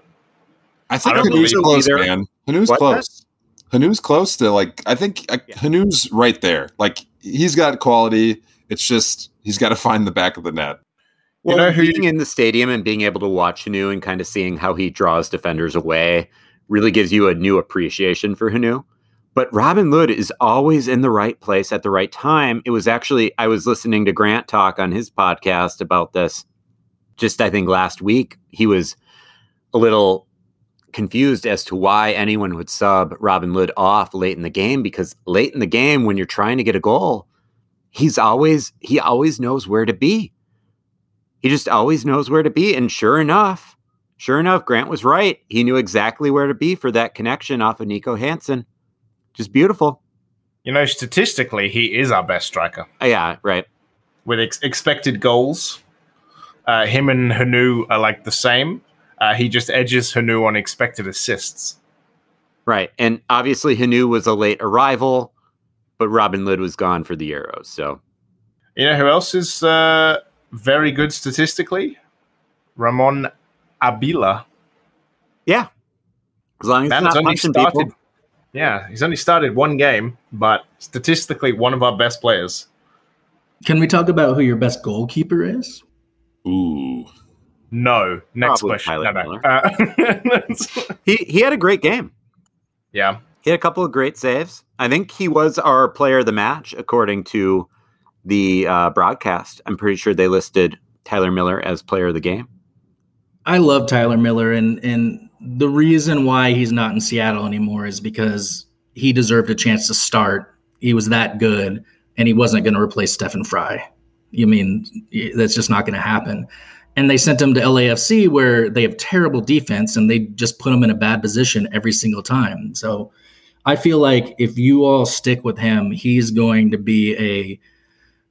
I think I Hunou's close, either. man. Hunou's What's close. Hunou's close to like I think uh, Yeah. Hunou's right there. Like he's got quality. It's just he's got to find the back of the net. You Well, know who being in the stadium and being able to watch Hunou and kind of seeing how he draws defenders away really gives you a new appreciation for Hunou. But Robin Lod is always in the right place at the right time. It was actually, I was listening to Grant talk on his podcast about this just, I think, last week. He was a little confused as to why anyone would sub Robin Lod off late in the game because late in the game, when you're trying to get a goal, he's always, he always knows where to be he just always knows where to be. And sure enough, sure enough, Grant was right. He knew exactly where to be for that connection off of Niko Hansen. Just beautiful. You know, statistically, he is our best striker Uh, yeah, right. with ex- expected goals. Uh, him and Hunou are like the same. Uh, he just edges Hunou on expected assists. Right. And obviously, Hunou was a late arrival, but Robin Lod was gone for the Euros. So, You know who else is uh, very good statistically? Ramón Ábila. yeah. As long as Man's not only started. people. Yeah, he's only started one game, but statistically, one of our best players. Can we talk about who your best goalkeeper is? Ooh. No. Next Probably question. No, no. Uh, He, he had a great game. yeah. He had a couple of great saves. I think he was our player of the match, according to the uh, broadcast. I'm pretty sure they listed Tyler Miller as player of the game. I love Tyler Miller, and and the reason why he's not in Seattle anymore is because he deserved a chance to start. He was that good, and he wasn't going to replace Stefan Frei. You mean that's just not going to happen? And they sent him to LAFC, where they have terrible defense, and they just put him in a bad position every single time. So I feel like if you all stick with him, he's going to be a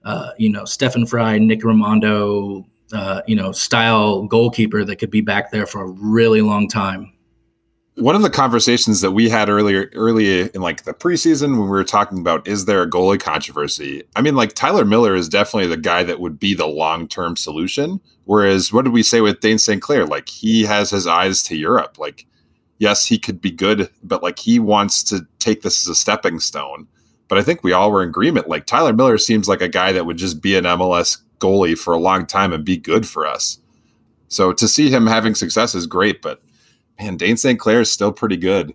uh, you know, Stefan Frei, Nick Rimando, uh, you know, style goalkeeper that could be back there for a really long time. One of the conversations that we had earlier, early in like the preseason, when we were talking about is there a goalie controversy? I mean, like Tyler Miller is definitely the guy that would be the long term solution. Whereas, what did we say with Dayne St. Clair? Like he has his eyes to Europe. Like, yes, he could be good, but like he wants to take this as a stepping stone. But I think we all were in agreement. Like Tyler Miller seems like a guy that would just be an MLS goalie for a long time and be good for us. So to see him having success is great, but man, Dayne St. Clair is still pretty good.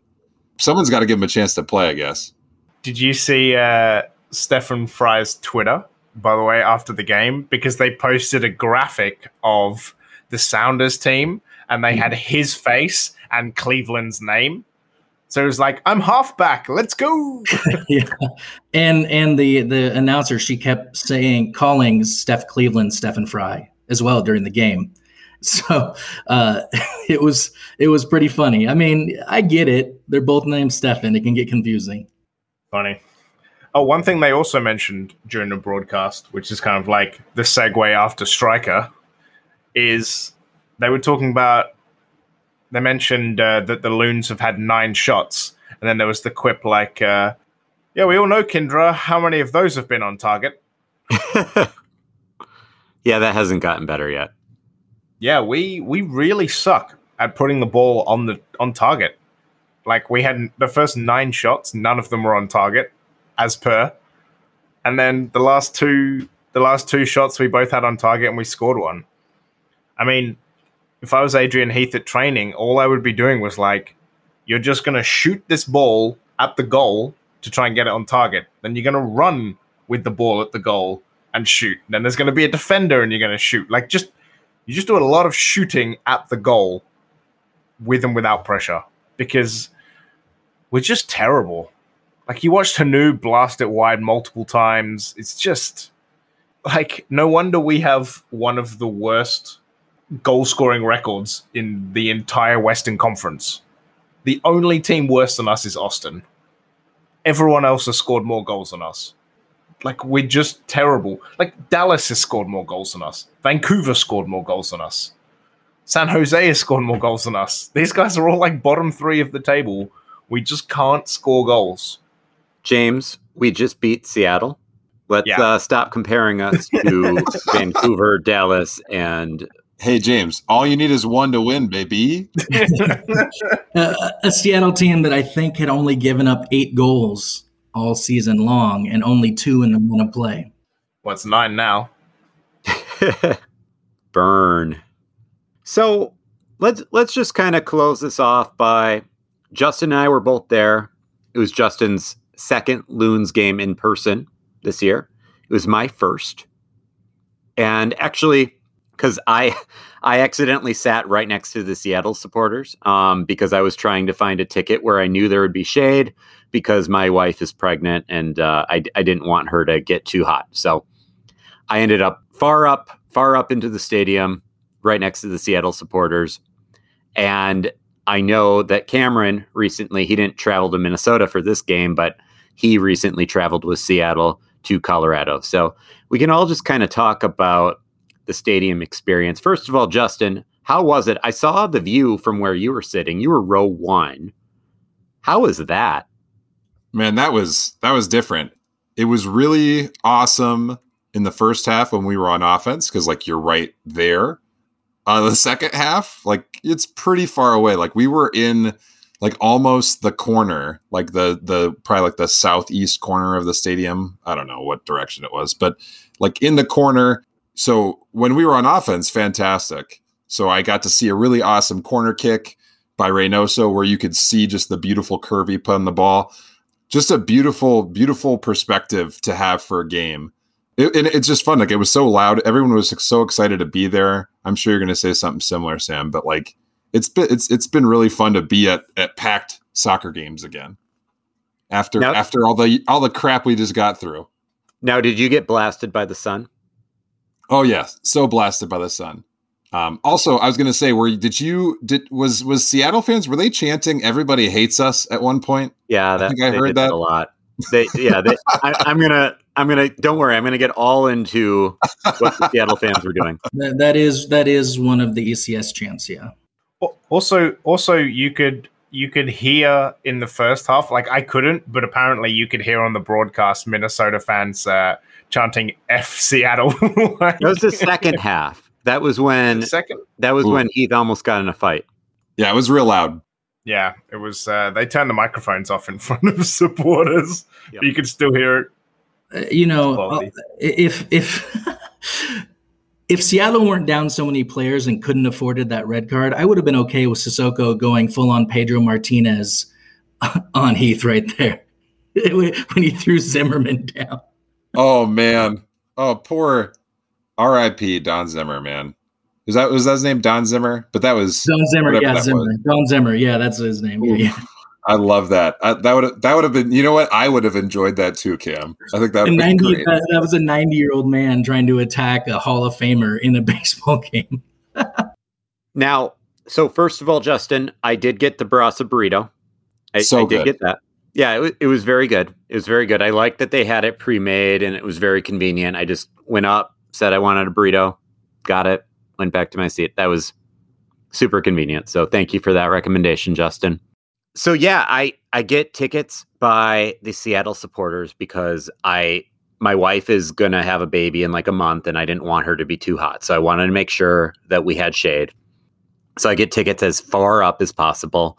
Someone's got to give him a chance to play, I guess. Did you see uh, Stefan Frei's Twitter, by the way, after the game? Because they posted a graphic of the Sounders team and they had his face and Cleveland's name. So it was like, I'm halfback. Let's go. yeah, and and the the announcer she kept saying calling Steph Cleveland Stefan Frei as well during the game. So uh, it was it was pretty funny. I mean, I get it. They're both named Stephen. It can get confusing. Funny. Oh, one thing they also mentioned during the broadcast, which is kind of like the segue after Striker, is they were talking about. They mentioned uh, that the Loons have had nine shots, and then there was the quip like, uh, "Yeah, we all know Kindra. How many of those have been on target?" yeah, that hasn't gotten better yet. Yeah, we we really suck at putting the ball on the on target. Like we had the first nine shots, none of them were on target, as per. And then the last two the last two shots we both had on target and we scored one. I mean, if I was Adrian Heath at training, all I would be doing was like, you're just gonna shoot this ball at the goal to try and get it on target. Then you're gonna run with the ball at the goal and shoot. Then there's gonna be a defender and you're gonna shoot. Like just you just do a lot of shooting at the goal with and without pressure because we're just terrible. Like you watched Hunou blast it wide multiple times. It's just like no wonder we have one of the worst goal scoring records in the entire Western Conference. The only team worse than us is Austin. Everyone else has scored more goals than us. like we're just terrible. Like Dallas has scored more goals than us. Vancouver scored more goals than us. San Jose has scored more goals than us. These guys are all like bottom three of the table. We just can't score goals. James, we just beat Seattle. Let's Yeah. uh, stop comparing us to Vancouver, Dallas, and Hey James, all you need is one to win, baby. Uh, a Seattle team that I think had only given up eight goals all season long and only two in the run of play. What's nine now? burn. So let's let's just kind of close this off by Justyn and I were both there. It was Justyn's second Loons game in person this year. It was my first. And actually, because I I accidentally sat right next to the Seattle supporters um, because I was trying to find a ticket where I knew there would be shade because my wife is pregnant and uh, I, I didn't want her to get too hot. So I ended up far up, far up into the stadium, right next to the Seattle supporters. And I know that Cameron recently, he didn't travel to Minnesota for this game, but he recently traveled with Seattle to Colorado. So we can all just kind of talk about the stadium experience. First of all, Justyn, how was it? I saw the view from where you were sitting. You were row one. How was that? Man, that was that was different. It was really awesome in the first half when we were on offense because like you're right there. Uh, the second half, like it's pretty far away. Like we were in like almost the corner, like the the probably like the southeast corner of the stadium. I don't know what direction it was, but like in the corner. So when we were on offense, fantastic. So I got to see a really awesome corner kick by Reynoso where you could see just the beautiful curve he put on the ball just a beautiful, beautiful perspective to have for a game. It, and it's just fun. Like it was so loud. Everyone was like, so excited to be there. I'm sure you're going to say something similar, Sam. But like, it's been it's it's been really fun to be at at packed soccer games again. After Now- after all the all the crap we just got through. Now, did you get blasted by the sun? Oh yes, so blasted by the sun. Um, also, I was going to say, were did you did was was Seattle fans were they chanting "Everybody hates us" at one point? Yeah, that, think I they heard did that. a lot. They, yeah, they, I, I'm gonna, I'm gonna. Don't worry, I'm gonna get all into what the Seattle fans were doing. That, that is that is one of the ECS chants. Yeah, Also, also you could you could hear in the first half, like I couldn't, but apparently you could hear on the broadcast Minnesota fans uh, chanting "F Seattle." like, That was the second half. That was when second. that was Ooh. when Heath almost got in a fight. Yeah, it was real loud. Yeah, it was. Uh, they turned the microphones off in front of supporters. Yep. but You could still hear it. Uh, you know, uh, if if if Seattle weren't down so many players and couldn't afforded that red card, I would have been okay with Cissoko going full on Pedro Martinez on Heath right there when he threw Zimmerman down. Oh man. Oh poor R.I.P. Don Zimmer, man. Was that was that his name Don Zimmer? But that was Don Zimmer, yeah, Zimmer, was. Don Zimmer, yeah, that's his name. Yeah, yeah. I love that. I, that would that would have been. You know what? I would have enjoyed that too, Cam. I think that would be 90, great. that, that was a 90 year old man trying to attack a Hall of Famer in a baseball game. Now, so first of all, Justyn, I did get the Barasa burrito. I, So I did get that. Yeah, it, wa- it was very good. It was very good. I liked that they had it pre-made and it was very convenient. I just went up, said I wanted a burrito, got it, went back to my seat. That was super convenient. So thank you for that recommendation, Justyn. So yeah, I I get tickets by the Seattle supporters because I my wife is going to have a baby in like a month and I didn't want her to be too hot. So I wanted to make sure that we had shade. So I get tickets as far up as possible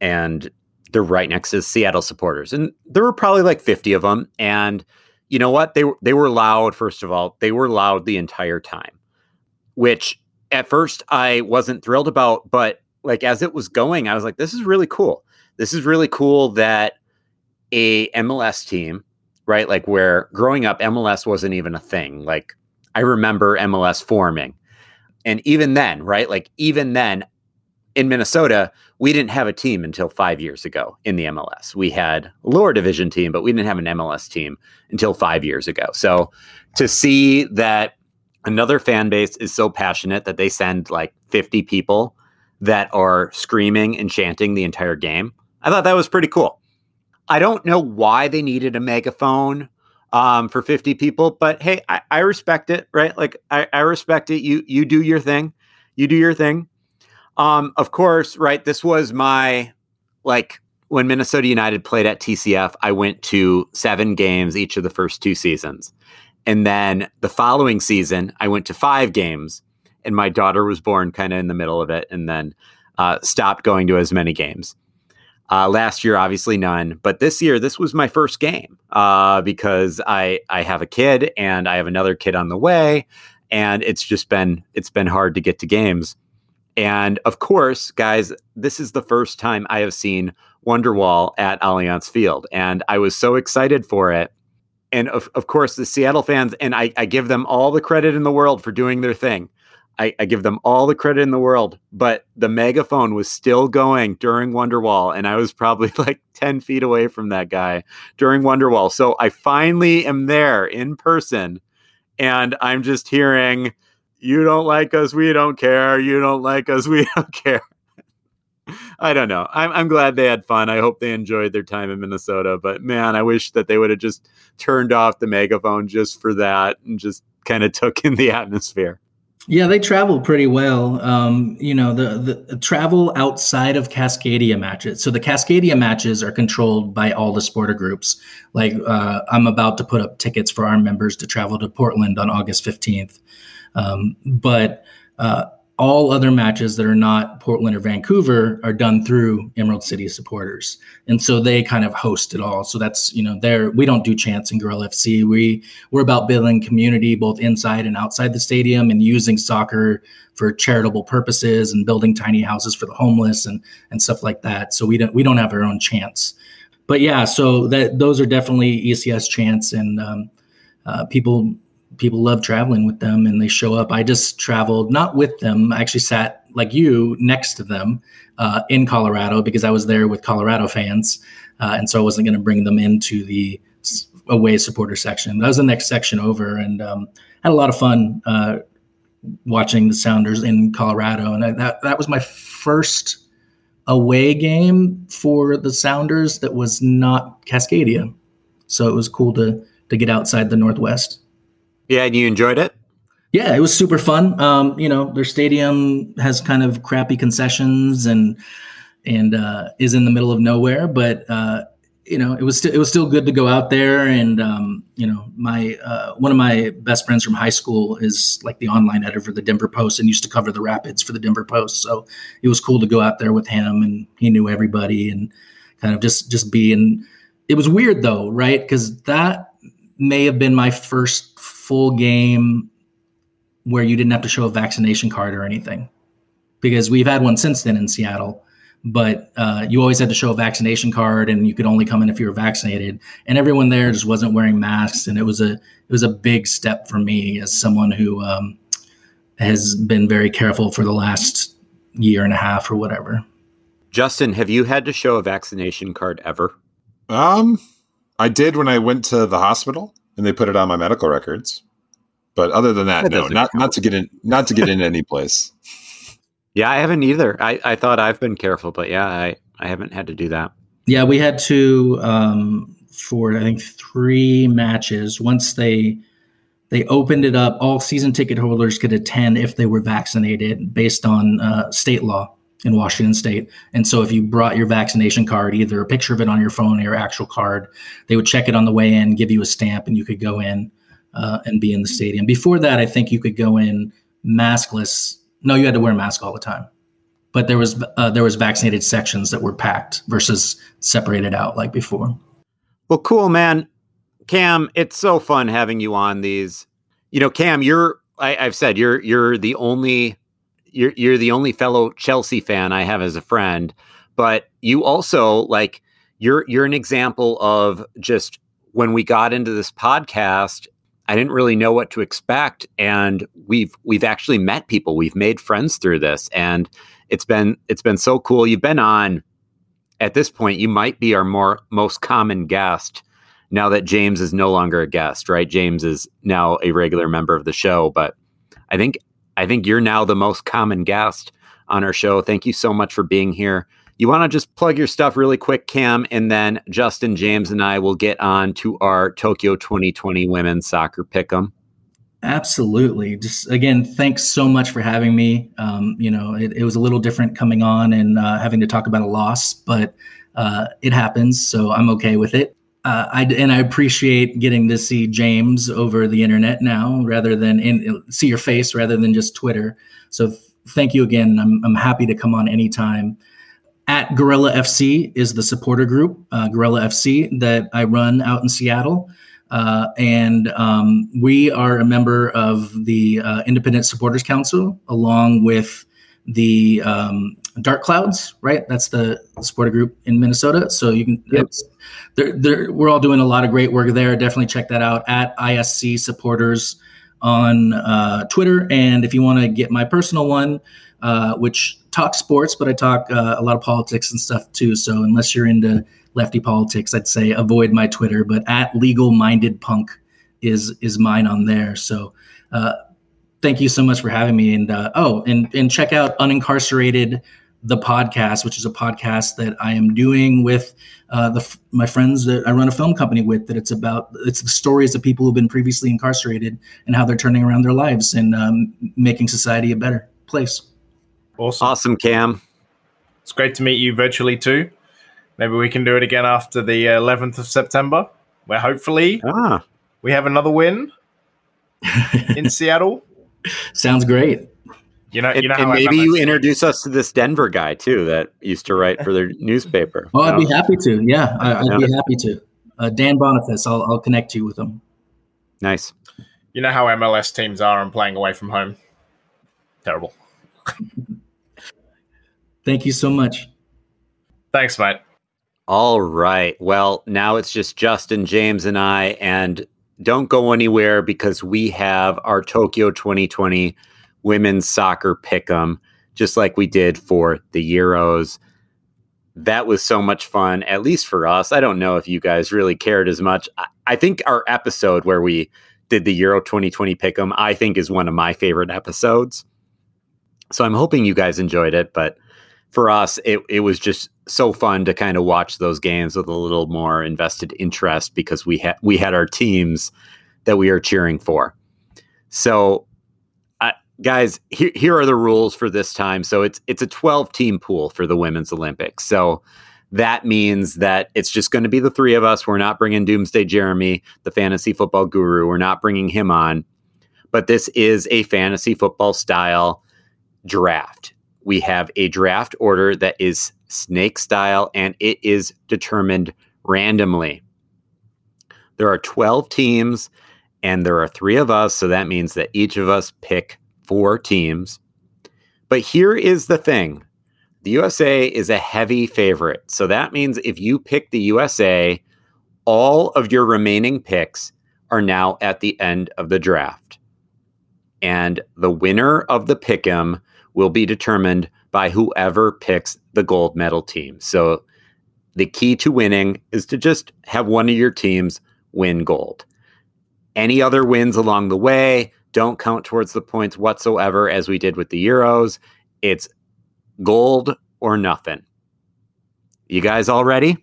and they're right next to Seattle supporters. And there were probably like 50 of them and you know what? They were they were loud first of all. They were loud the entire time. Which at first I wasn't thrilled about, but like as it was going, I was like this is really cool. This is really cool that a MLS team, right? Like where growing up MLS wasn't even a thing. Like I remember MLS forming. And even then, right? Like even then in Minnesota, we didn't have a team until five years ago in the MLS. We had a lower division team, but we didn't have an MLS team until five years ago. So to see that another fan base is so passionate that they send like 50 people that are screaming and chanting the entire game, I thought that was pretty cool. I don't know why they needed a megaphone um, for 50 people. But hey, I, I respect it, right? Like I, I respect it. You you do your thing. You do your thing. Um, of course, right. This was my like when Minnesota United played at TCF, I went to seven games each of the first two seasons. And then the following season, I went to five games, and my daughter was born kind of in the middle of it, and then uh, stopped going to as many games. Uh, last year, obviously none, but this year, this was my first game uh, because I I have a kid and I have another kid on the way, and it's just been it's been hard to get to games. And of course, guys, this is the first time I have seen Wonderwall at Allianz Field, and I was so excited for it. And of, of course, the Seattle fans, and I, I give them all the credit in the world for doing their thing. I, I, give them all the credit in the world, but the megaphone was still going during Wonderwall, and I was probably like 10 feet away from that guy during Wonderwall. So I finally am there in person, and I'm just hearing, You don't like us, we don't care. You don't like us, we don't care. I don't know. I'm, I'm glad they had fun. I hope they enjoyed their time in Minnesota. But man, I wish that they would have just turned off the megaphone just for that and just kind of took in the atmosphere. Yeah, they travel pretty well. Um, you know, the, the travel outside of Cascadia matches. So the Cascadia matches are controlled by all the supporter groups. Like uh, I'm about to put up tickets for our members to travel to Portland on August 15th. Um, but uh, all other matches that are not Portland or Vancouver are done through Emerald City supporters. And so they kind of host it all. So that's, you know, there we don't do chants in Gorilla FC. We we're about building community both inside and outside the stadium and using soccer for charitable purposes and building tiny houses for the homeless and and stuff like that. So we don't we don't have our own chants. But yeah, so that those are definitely ECS chants and um, uh, people people love traveling with them and they show up. I just traveled not with them. I actually sat like you next to them uh, in Colorado because I was there with Colorado fans, uh, and so I wasn't going to bring them into the away supporter section. That was the next section over, and um, had a lot of fun uh, watching the Sounders in Colorado. And I, that that was my first away game for the Sounders that was not Cascadia, so it was cool to to get outside the Northwest. Yeah, and you enjoyed it? Yeah, it was super fun. Um, you know, their stadium has kind of crappy concessions and and uh, is in the middle of nowhere, but uh, you know, it was st- it was still good to go out there. And um, you know, my uh, one of my best friends from high school is like the online editor for the Denver Post and used to cover the Rapids for the Denver Post. So it was cool to go out there with him, and he knew everybody and kind of just just be. And it was weird though, right? Because that may have been my first full game where you didn't have to show a vaccination card or anything because we've had one since then in Seattle. But uh, you always had to show a vaccination card, and you could only come in if you were vaccinated. And everyone there just wasn't wearing masks, and it was a it was a big step for me as someone who um, has been very careful for the last year and a half or whatever. Justyn, have you had to show a vaccination card ever? Um, I did when I went to the hospital and they put it on my medical records. But other than that, that no, not count. not to get in, not to get in any place. Yeah, I haven't either. I, I thought I've been careful, but yeah, I, I haven't had to do that. Yeah, we had to um, for I think three matches. Once they they opened it up, all season ticket holders could attend if they were vaccinated based on uh, state law in Washington State. And so if you brought your vaccination card, either a picture of it on your phone or your actual card, they would check it on the way in, give you a stamp, and you could go in uh, and be in the stadium. Before that, I think you could go in maskless. No, you had to wear a mask all the time. But there was uh, there was vaccinated sections that were packed versus separated out like before. Well, cool, man. Cam, it's so fun having you on these. You know, Cam, you're I, I've said you're you're the only you're you're the only fellow Chelsea fan I have as a friend, but you also like you're you're an example of just when we got into this podcast, I didn't really know what to expect and we've we've actually met people, we've made friends through this and it's been it's been so cool. You've been on at this point, you might be our more most common guest now that James is no longer a guest, right? James is now a regular member of the show, but I think I think you're now the most common guest on our show. Thank you so much for being here. You want to just plug your stuff really quick, Cam, and then Justyn, James, and I will get on to our Tokyo 2020 women's soccer pick'em. Absolutely. Just again, thanks so much for having me. Um, you know, it, it, was a little different coming on and uh, having to talk about a loss, but uh, it happens, so I'm okay with it. Uh, I and I appreciate getting to see James over the internet now, rather than in, see your face rather than just Twitter. So thank you again. I'm I'm happy to come on anytime. At Gorilla FC is the supporter group, uh, Gorilla FC that I run out in Seattle. Uh, and um, we are a member of the uh, Independent Supporters Council, along with the um, Dark Clouds, right? That's the supporter group in Minnesota. So you can, yep. they're, they're, we're all doing a lot of great work there. Definitely check that out at ISC Supporters on uh, Twitter. And if you want to get my personal one, uh, which talks sports, but I talk uh, a lot of politics and stuff too. So unless you're into lefty politics, I'd say avoid my Twitter. But at legal minded punk is is mine on there. So uh, thank you so much for having me. And uh, oh, and and check out unincarcerated the podcast, which is a podcast that I am doing with uh, the my friends that I run a film company with. That it's about it's the stories of people who've been previously incarcerated and how they're turning around their lives and um, making society a better place. Awesome, awesome, Cam. It's great to meet you virtually too. Maybe we can do it again after the 11th of September, where hopefully ah. we have another win in Seattle. Sounds great. You know, you know and maybe you introduce us to this Denver guy too that used to write for their newspaper. Well, I'd be happy to. Yeah, I, would yeah. be happy to. Uh, Dan Boniface, I'll, I'll connect you with him. Nice. You know how MLS teams are and playing away from home. Terrible. Thank you so much. Thanks, mate. All right. Well, now it's just Justyn, James, and I. And don't go anywhere because we have our Tokyo 2020 women's soccer pick 'em, just like we did for the Euros. That was so much fun, at least for us. I don't know if you guys really cared as much. I, I think our episode where we did the Euro 2020 pick 'em, I think is one of my favorite episodes. So I'm hoping you guys enjoyed it, but for us, it, it was just so fun to kind of watch those games with a little more invested interest because we had we had our teams that we are cheering for. So, guys, here here are the rules for this time. So it's it's a 12 team pool for the women's Olympics. So that means that it's just going to be the three of us. We're not bringing Doomsday Jeremy, the fantasy football guru. We're not bringing him on. But this is a fantasy football style draft we have a draft order that is snake style and it is determined randomly. There are 12 teams and there are three of us. So that means that each of us pick four teams. But here is the thing the USA is a heavy favorite. So that means if you pick the USA, all of your remaining picks are now at the end of the draft. And the winner of the pick 'em will be determined by whoever picks the gold medal team. So the key to winning is to just have one of your teams win gold. Any other wins along the way don't count towards the points whatsoever, as we did with the Euros. It's gold or nothing. You guys all ready?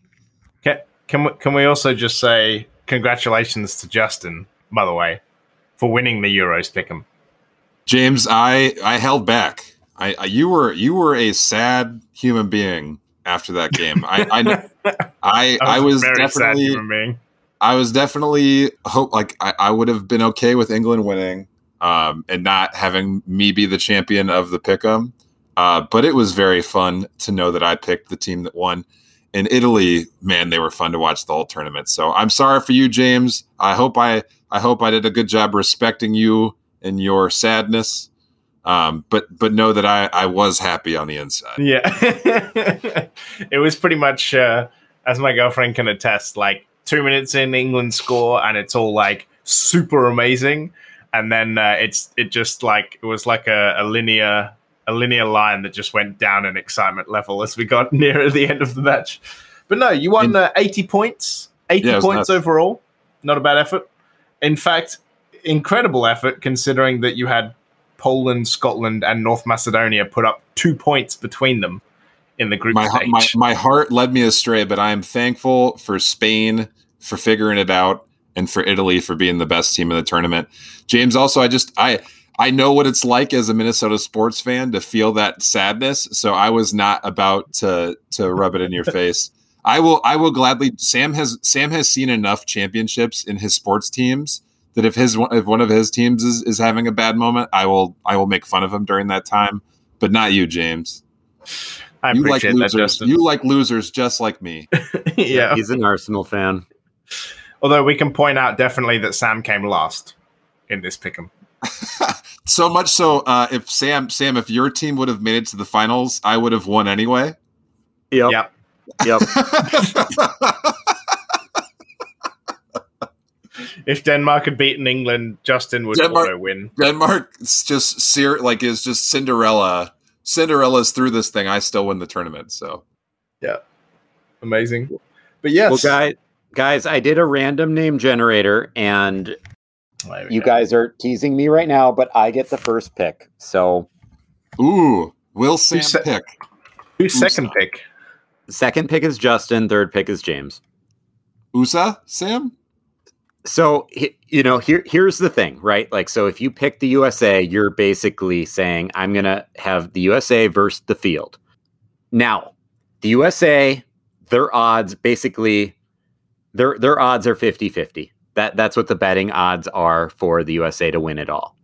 Can, can, we, can we also just say congratulations to Justyn, by the way, for winning the Euros pick'em? James, I I held back. I, I, you were you were a sad human being after that game. I I I, I was, I was definitely I was definitely hope like I, I would have been okay with England winning um, and not having me be the champion of the pick'em. Uh, but it was very fun to know that I picked the team that won. In Italy, man, they were fun to watch the whole tournament. So I'm sorry for you, James. I hope I I hope I did a good job respecting you and your sadness. Um, but but know that I I was happy on the inside. Yeah, it was pretty much uh, as my girlfriend can attest. Like two minutes in, England score, and it's all like super amazing, and then uh, it's it just like it was like a, a linear a linear line that just went down in excitement level as we got nearer the end of the match. But no, you won uh, 80 points, 80 yeah, points nuts. overall. Not a bad effort. In fact, incredible effort considering that you had Poland, Scotland, and North Macedonia put up two points between them in the group my, stage. my my heart led me astray, but I am thankful for Spain for figuring it out and for Italy for being the best team in the tournament. James, also, I just I I know what it's like as a Minnesota sports fan to feel that sadness, so I was not about to to rub it in your face. I will I will gladly. Sam has Sam has seen enough championships in his sports teams that if his if one of his teams is, is having a bad moment, I will I will make fun of him during that time, but not you, James. I you like appreciate that, losers. Justyn. You like losers just like me. yeah. He's an Arsenal fan. Although we can point out definitely that Sam came last in this pick'em. So much so, uh, if Sam Sam, if your team would have made it to the finals, I would have won anyway. Yep. Yep. Yep. If Denmark had beaten England, Justyn would Denmark- auto win. Denmark just ser- like is just Cinderella. Cinderella's through this thing. I still win the tournament. So yeah, Amazing. But yes, Well, guys, guys, I did a random name generator, and There you go. guys are teasing me right now, but I get the first pick. So ooh, will Sam sa- pick? who's second pick? second pick is Justyn, third pick is James. USA Sam? So you know, here here's the thing, right? Like, so if you pick the USA, you're basically saying I'm gonna have the USA versus the field. Now, the USA, their odds basically their their odds are 50-50. That that's what the betting odds are for the USA to win it all.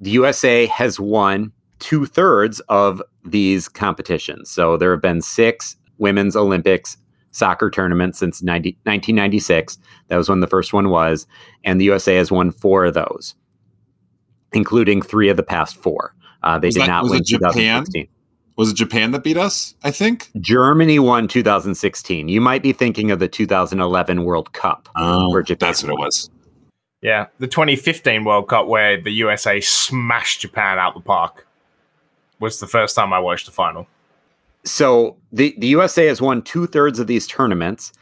The USA has won two thirds of these competitions. So there have been six women's Olympics soccer tournaments since 90, 1996. That was when the first one was. And the USA has won four of those, including three of the past four. Uh, they Was did that- not was win Japan? 2016. Was it Japan that beat us? I think. Germany won 2016. You might be thinking of the 2011 World Cup. Oh, Where Japan that's what it was. Yeah, the 2015 World Cup where the USA smashed Japan out the park was the first time I watched the final. So the, the USA has won two thirds of these tournaments.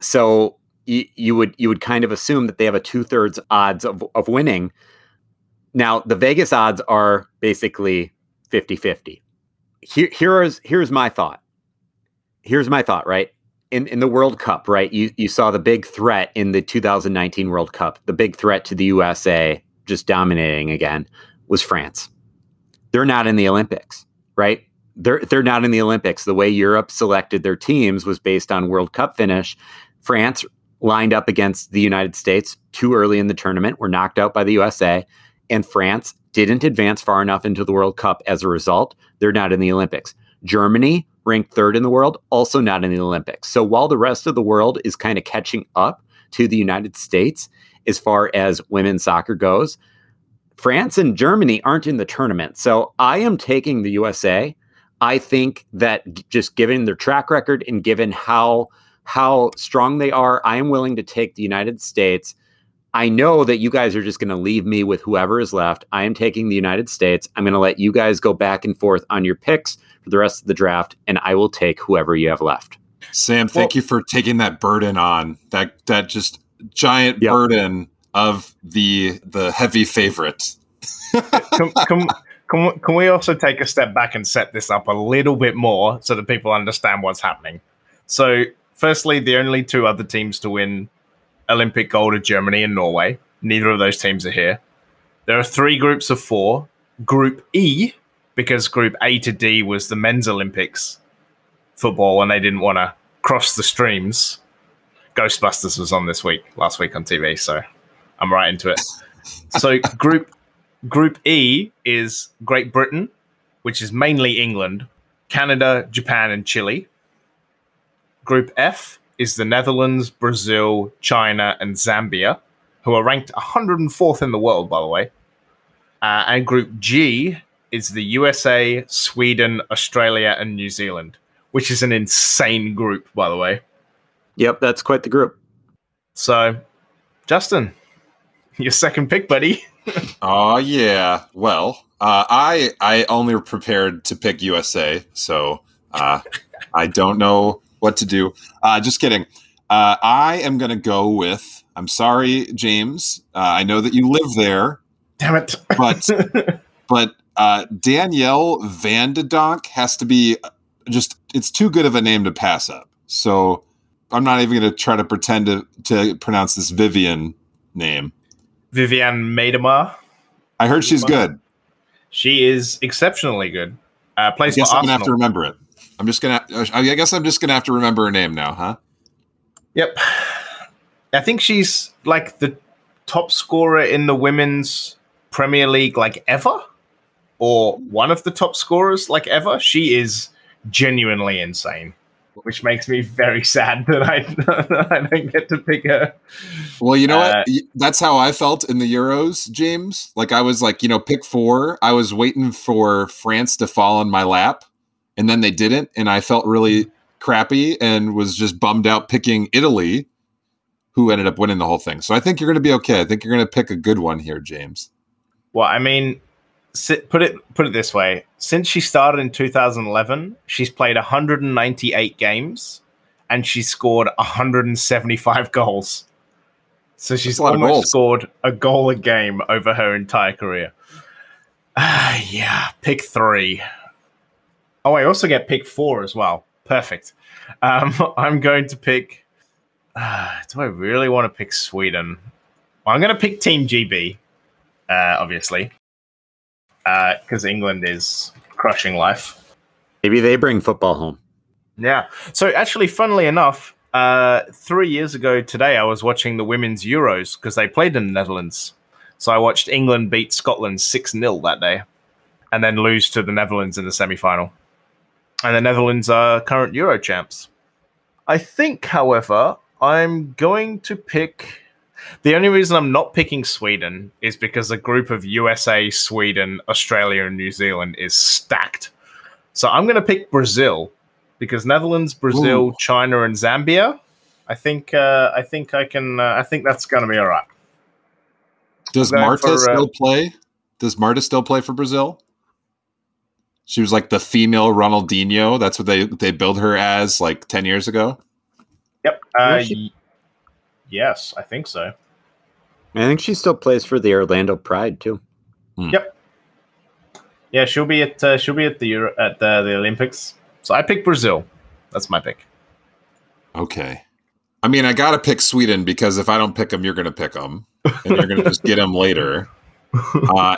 So you, you would you would kind of assume that they have a two thirds odds of, of winning. Now the Vegas odds are basically 50 50. Here, here is here's my thought. Here's my thought, right? In in the World Cup, right? You you saw the big threat in the 2019 World Cup. The big threat to the USA just dominating again was France. They're not in the Olympics, right? They're they're not in the Olympics. The way Europe selected their teams was based on World Cup finish. France lined up against the United States too early in the tournament, were knocked out by the USA, and France didn't advance far enough into the World Cup. As a result, they're not in the Olympics. Germany, ranked third in the world, also not in the Olympics. So while the rest of the world is kind of catching up to the United States as far as women's soccer goes, France and Germany aren't in the tournament. So I am taking the USA. I think that just given their track record and given how how strong they are, I am willing to take the United States. I know that you guys are just going to leave me with whoever is left. I am taking the United States. I'm going to let you guys go back and forth on your picks for the rest of the draft, and I will take whoever you have left. Sam, thank you for taking that burden on. That that just giant Yep. burden of the the heavy favorite. can, can, can, we- can we also take a step back and set this up a little bit more so that people understand what's happening? So, firstly, the only two other teams to win Olympic gold are Germany and Norway. Neither of those teams are here. There are three groups of four. Group E, because Group A to D was the men's Olympics football, and they didn't want to cross the streams. Ghostbusters was on this week, last week on TV, so I'm right into it. So, Group Group E is Great Britain, which is mainly England, Canada, Japan, and Chile. Group F is the Netherlands, Brazil, China, and Zambia, who are ranked 104th in the world, by the way. Uh, and Group G is the USA, Sweden, Australia, and New Zealand, which is an insane group, by the way. Yep, that's quite the group. So, Justyn, your second pick, buddy. Oh yeah. Well, uh, I I only prepared to pick USA, so uh, I don't know what to do. Uh, just kidding. Uh, I am going to go with. I'm sorry, James. Uh, I know that you live there, Damn it. but but uh, Danielle van de Donk has to be just it's too good of a name to pass up. So I'm not even going to try to pretend to to pronounce this Vivian name. Vivianne Miedema. I heard she's good. She is exceptionally good. Uh, I plays guess for I'm gonna have to remember it. I'm just gonna. I guess I'm just gonna have to remember her name now, huh? Yep. I think she's like the top scorer in the women's Premier League like ever, or one of the top scorers like ever. She is genuinely insane, which makes me very sad that I, that I don't get to pick her. Well, you know Uh, what? That's how I felt in the Euros, James. Like I was like, you know, pick four. I was waiting for France to fall in my lap, and then they didn't, and I felt really crappy and was just bummed out picking Italy, who ended up winning the whole thing. So I think you're going to be okay. I think you're going to pick a good one here, James. Well, I mean, put it put it this way: since she started in 2011, she's played 198 games, and she scored 175 goals. So she's That's a lot of almost scored a goal a game over her entire career. Ah, yeah, pick three. Oh, I also get pick four as well. Perfect. Um, I'm going to pick. Uh, do I really want to pick Sweden? Well, I'm going to pick Team GB uh, obviously, because England is crushing life. Maybe they bring football home. Yeah. So actually, funnily enough, uh, three years ago today, I was watching the women's Euros because they played in the Netherlands. So I watched England beat Scotland six 0 that day, and then lose to the Netherlands in the semi final. And the Netherlands are current Euro champs. I think, however, I'm going to pick. The only reason I'm not picking Sweden is because the group of USA, Sweden, Australia, and New Zealand is stacked. So I'm going to pick Brazil because Netherlands, Brazil, Ooh. China, and Zambia. I think uh, I think I can. Uh, I think that's going to be all right. Does Marta for, uh, still play? Does Marta still play for Brazil? She was like the female Ronaldinho. That's what they they billed her as like ten years ago. Yep. Uh, she- yes, I think so. I think she still plays for the Orlando Pride too. Yep. Yeah, she'll be at uh, she'll be at the Euro- at the, the Olympics. So I pick Brazil. That's my pick. Okay. I mean, I got to pick Sweden because if I don't pick them, you're going to pick them, and you're going to just get them later. Uh,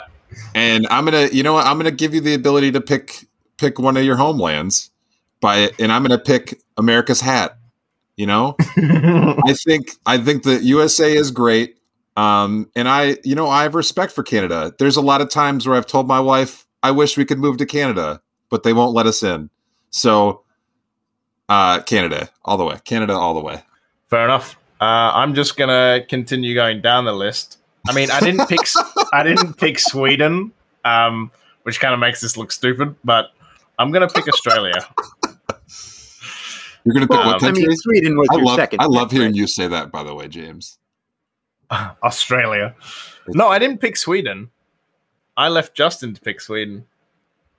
and I'm gonna, you know what? I'm gonna give you the ability to pick pick one of your homelands by, and I'm gonna pick America's hat. You know, I think I think the USA is great. Um, and I, you know, I have respect for Canada. There's a lot of times where I've told my wife, I wish we could move to Canada, but they won't let us in. So, uh, Canada all the way, Canada all the way. Fair enough. Uh, I'm just gonna continue going down the list. I mean, I didn't pick I didn't pick Sweden, um, which kind of makes this look stupid, but I'm gonna pick Australia. You're gonna pick Um, what I country? mean, Sweden was I your love, second. I love hearing you say that. By the way, James. Australia. No, I didn't pick Sweden. I left Justyn to pick Sweden.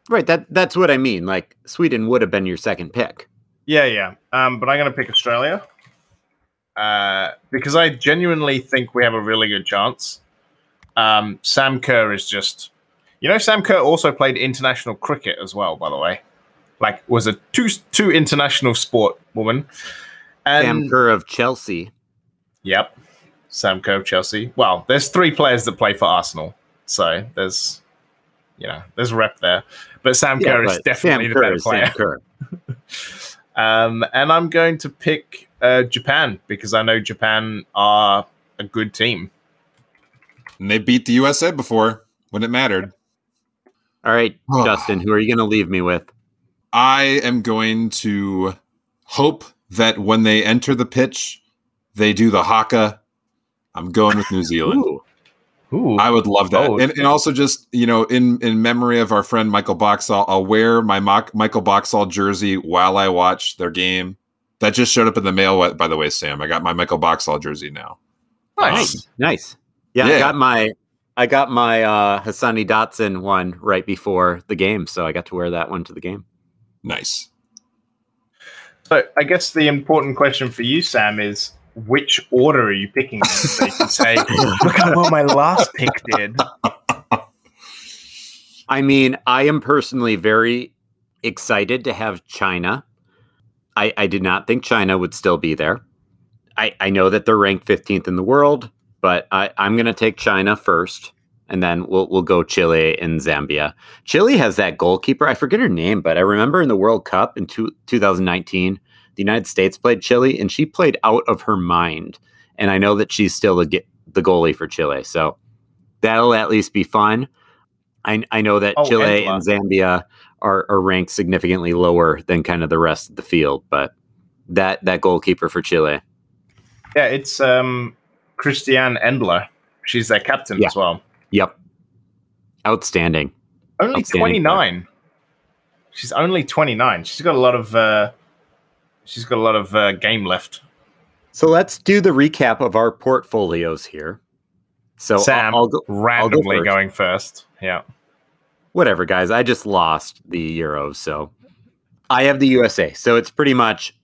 Right. That that's what I mean. Like Sweden would have been your second pick. Yeah, yeah. Um, but I'm going to pick Australia uh, because I genuinely think we have a really good chance. Um, Sam Kerr is just, you know, Sam Kerr also played international cricket as well. By the way, like was a two two international sport woman. And Sam Kerr of Chelsea. yep, Sam Kerr of Chelsea. Well, there's three players that play for Arsenal, so there's, you know, there's rep there. But Sam Kerr is definitely Sam the Kerr better player. Um, and I'm going to pick uh, Japan because I know Japan are a good team. And they beat the USA before when it mattered. All right. Justyn, who are you going to leave me with? I am going to hope that when they enter the pitch, they do the haka. I'm going with New Zealand. Ooh, Ooh, I would love that, Oh. and, and also just you know, in in memory of our friend Michael Boxall, I'll wear my mock, Michael Boxall jersey while I watch their game. That just showed up in the mail, by the way, Sam. I got my Michael Boxall jersey now. nice. nice, nice. Yeah, I got my I got my uh, Hassani Dotson one right before the game, so I got to wear that one to the game. Nice. So I guess the important question for you, Sam, is which order are you picking? them? So you can say, look at what my last pick did. I mean, I am personally very excited to have China. I, I did not think China would still be there. I, I know that they're ranked 15th in the world, but I, I'm going to take China first, and then we'll we'll go Chile and Zambia. Chile has that goalkeeper. I forget her name, but I remember in the World Cup in two, 2019, the United States played Chile, and she played out of her mind. And I know that she's still the the goalie for Chile, so that'll at least be fun. I, I know that Oh, Chile Endler. and Zambia are, are ranked significantly lower than kind of the rest of the field, but that that goalkeeper for Chile, Yeah, it's um, Christiane Endler. She's their captain Yeah. as well. yep, outstanding. Only 29. She's only 29. She's got a lot of uh, she's got a lot of uh, game left. So let's do the recap of our portfolios here. So I'll- Sam I'll, go, randomly first. going first. Yeah. Whatever, guys. I just lost the Euros, so I have the USA. So it's pretty much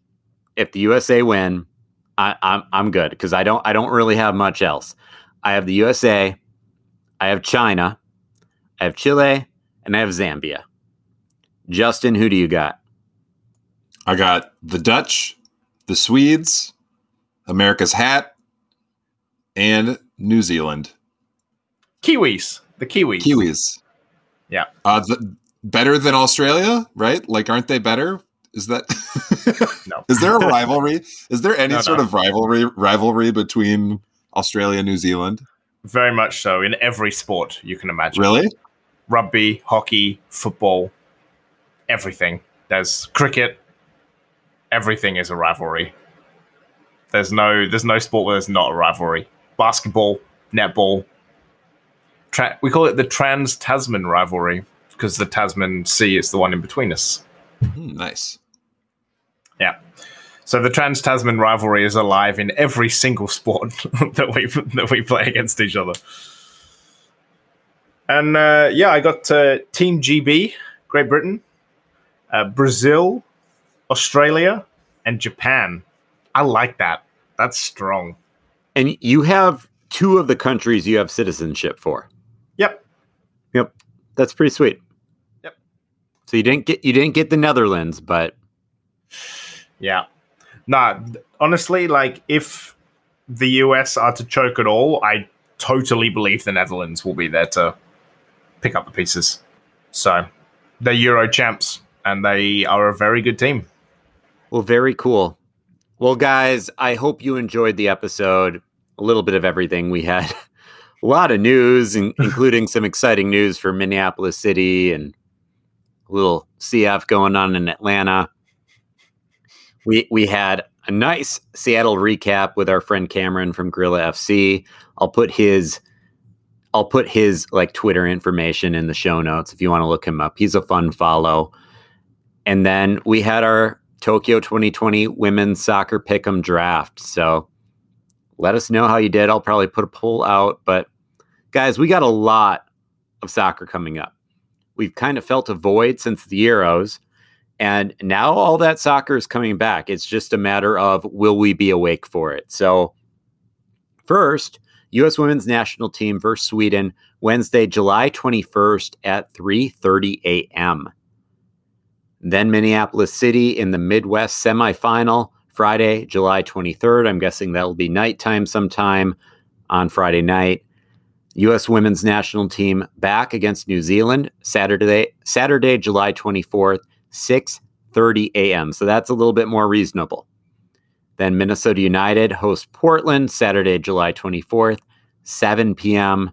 if the USA win, I, I'm I'm good because I don't I don't really have much else. I have the USA, I have China, I have Chile, and I have Zambia. Justyn, who do you got? I got the Dutch, the Swedes, America's hat, and New Zealand. Kiwis. The Kiwis. Kiwis. Yeah. Uh, the, better than Australia, right? Like, aren't they better? Is that No. Is there a rivalry? Is there any No, sort no. of rivalry rivalry between Australia and New Zealand? Very much so in every sport you can imagine. Really? Rugby, hockey, football, everything. There's cricket. Everything is a rivalry. There's no there's no sport where there's not a rivalry. Basketball, netball. Tra- we call it the Trans Tasman rivalry because the Tasman Sea is the one in between us. Hmm, nice. Yeah. So the Trans Tasman rivalry is alive in every single sport that we that we play against each other. And uh, yeah, I got uh, Team GB, Great Britain, uh, Brazil, Australia, and Japan. I like that. That's strong. And you have two of the countries you have citizenship for. That's pretty sweet. Yep. So you didn't get you didn't get the Netherlands, but Yeah. Nah, th- honestly, like if the US are to choke at all, I totally believe the Netherlands will be there to pick up the pieces. So they're Euro champs and they are a very good team. Well, very cool. Well, guys, I hope you enjoyed the episode. A little bit of everything. We had a lot of news, in- including some exciting news for Minneapolis City and a little CF going on in Atlanta. We we had a nice Seattle recap with our friend Cameron from Gorilla FC. I'll put his I'll put his like Twitter information in the show notes if you want to look him up. He's a fun follow. And then we had our Tokyo 2020 women's soccer pick'em draft. So let us know how you did. I'll probably put a poll out, but guys, we got a lot of soccer coming up. We've kind of felt a void since the Euros, and now all that soccer is coming back. It's just a matter of will we be awake for it. So first, U.S. Women's National Team versus Sweden Wednesday, July 21st at 3:30 a.m. Then Minneapolis City in the Midwest semifinal Friday, July 23rd. I'm guessing that'll be nighttime sometime on Friday night. U.S. Women's National Team back against New Zealand Saturday, Saturday, July 24th, 6:30 a.m. So that's a little bit more reasonable. Then Minnesota United host Portland Saturday, July 24th, 7 p.m.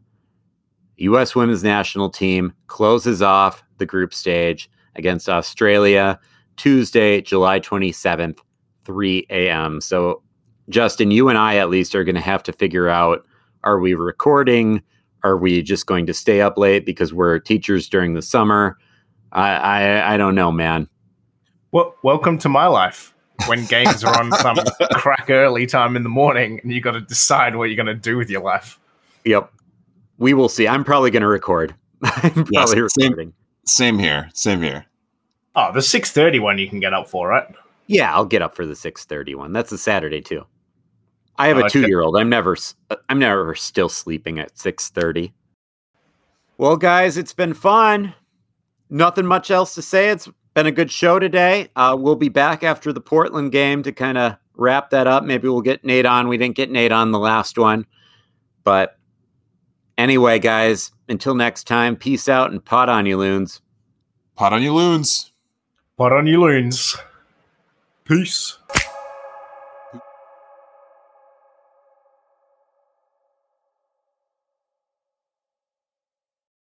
U.S. Women's National Team closes off the group stage against Australia Tuesday, July 27th, 3 a.m. So, Justyn, you and I at least are going to have to figure out are we recording? Are we just going to stay up late because we're teachers during the summer? I, I, I don't know, man. Well, welcome to my life. When games are on some crack early time in the morning and you got to decide what you're going to do with your life. Yep. We will see. I'm probably going to record. I'm Yes, probably same. recording. Same here. Same here. Oh, the 6:30 one you can get up for, right? Yeah, I'll get up for the 6:30 one. That's a Saturday too. I have Oh, a 2-year-old. I'm never uh, I'm never still sleeping at 6:30. Well, guys, it's been fun. Nothing much else to say. It's been a good show today. Uh, we'll be back after the Portland game to kind of wrap that up. Maybe we'll get Nate on. We didn't get Nate on the last one. But anyway, guys, until next time, peace out and pod on you loons. Pod on you loons. Pod on you loons. Peace.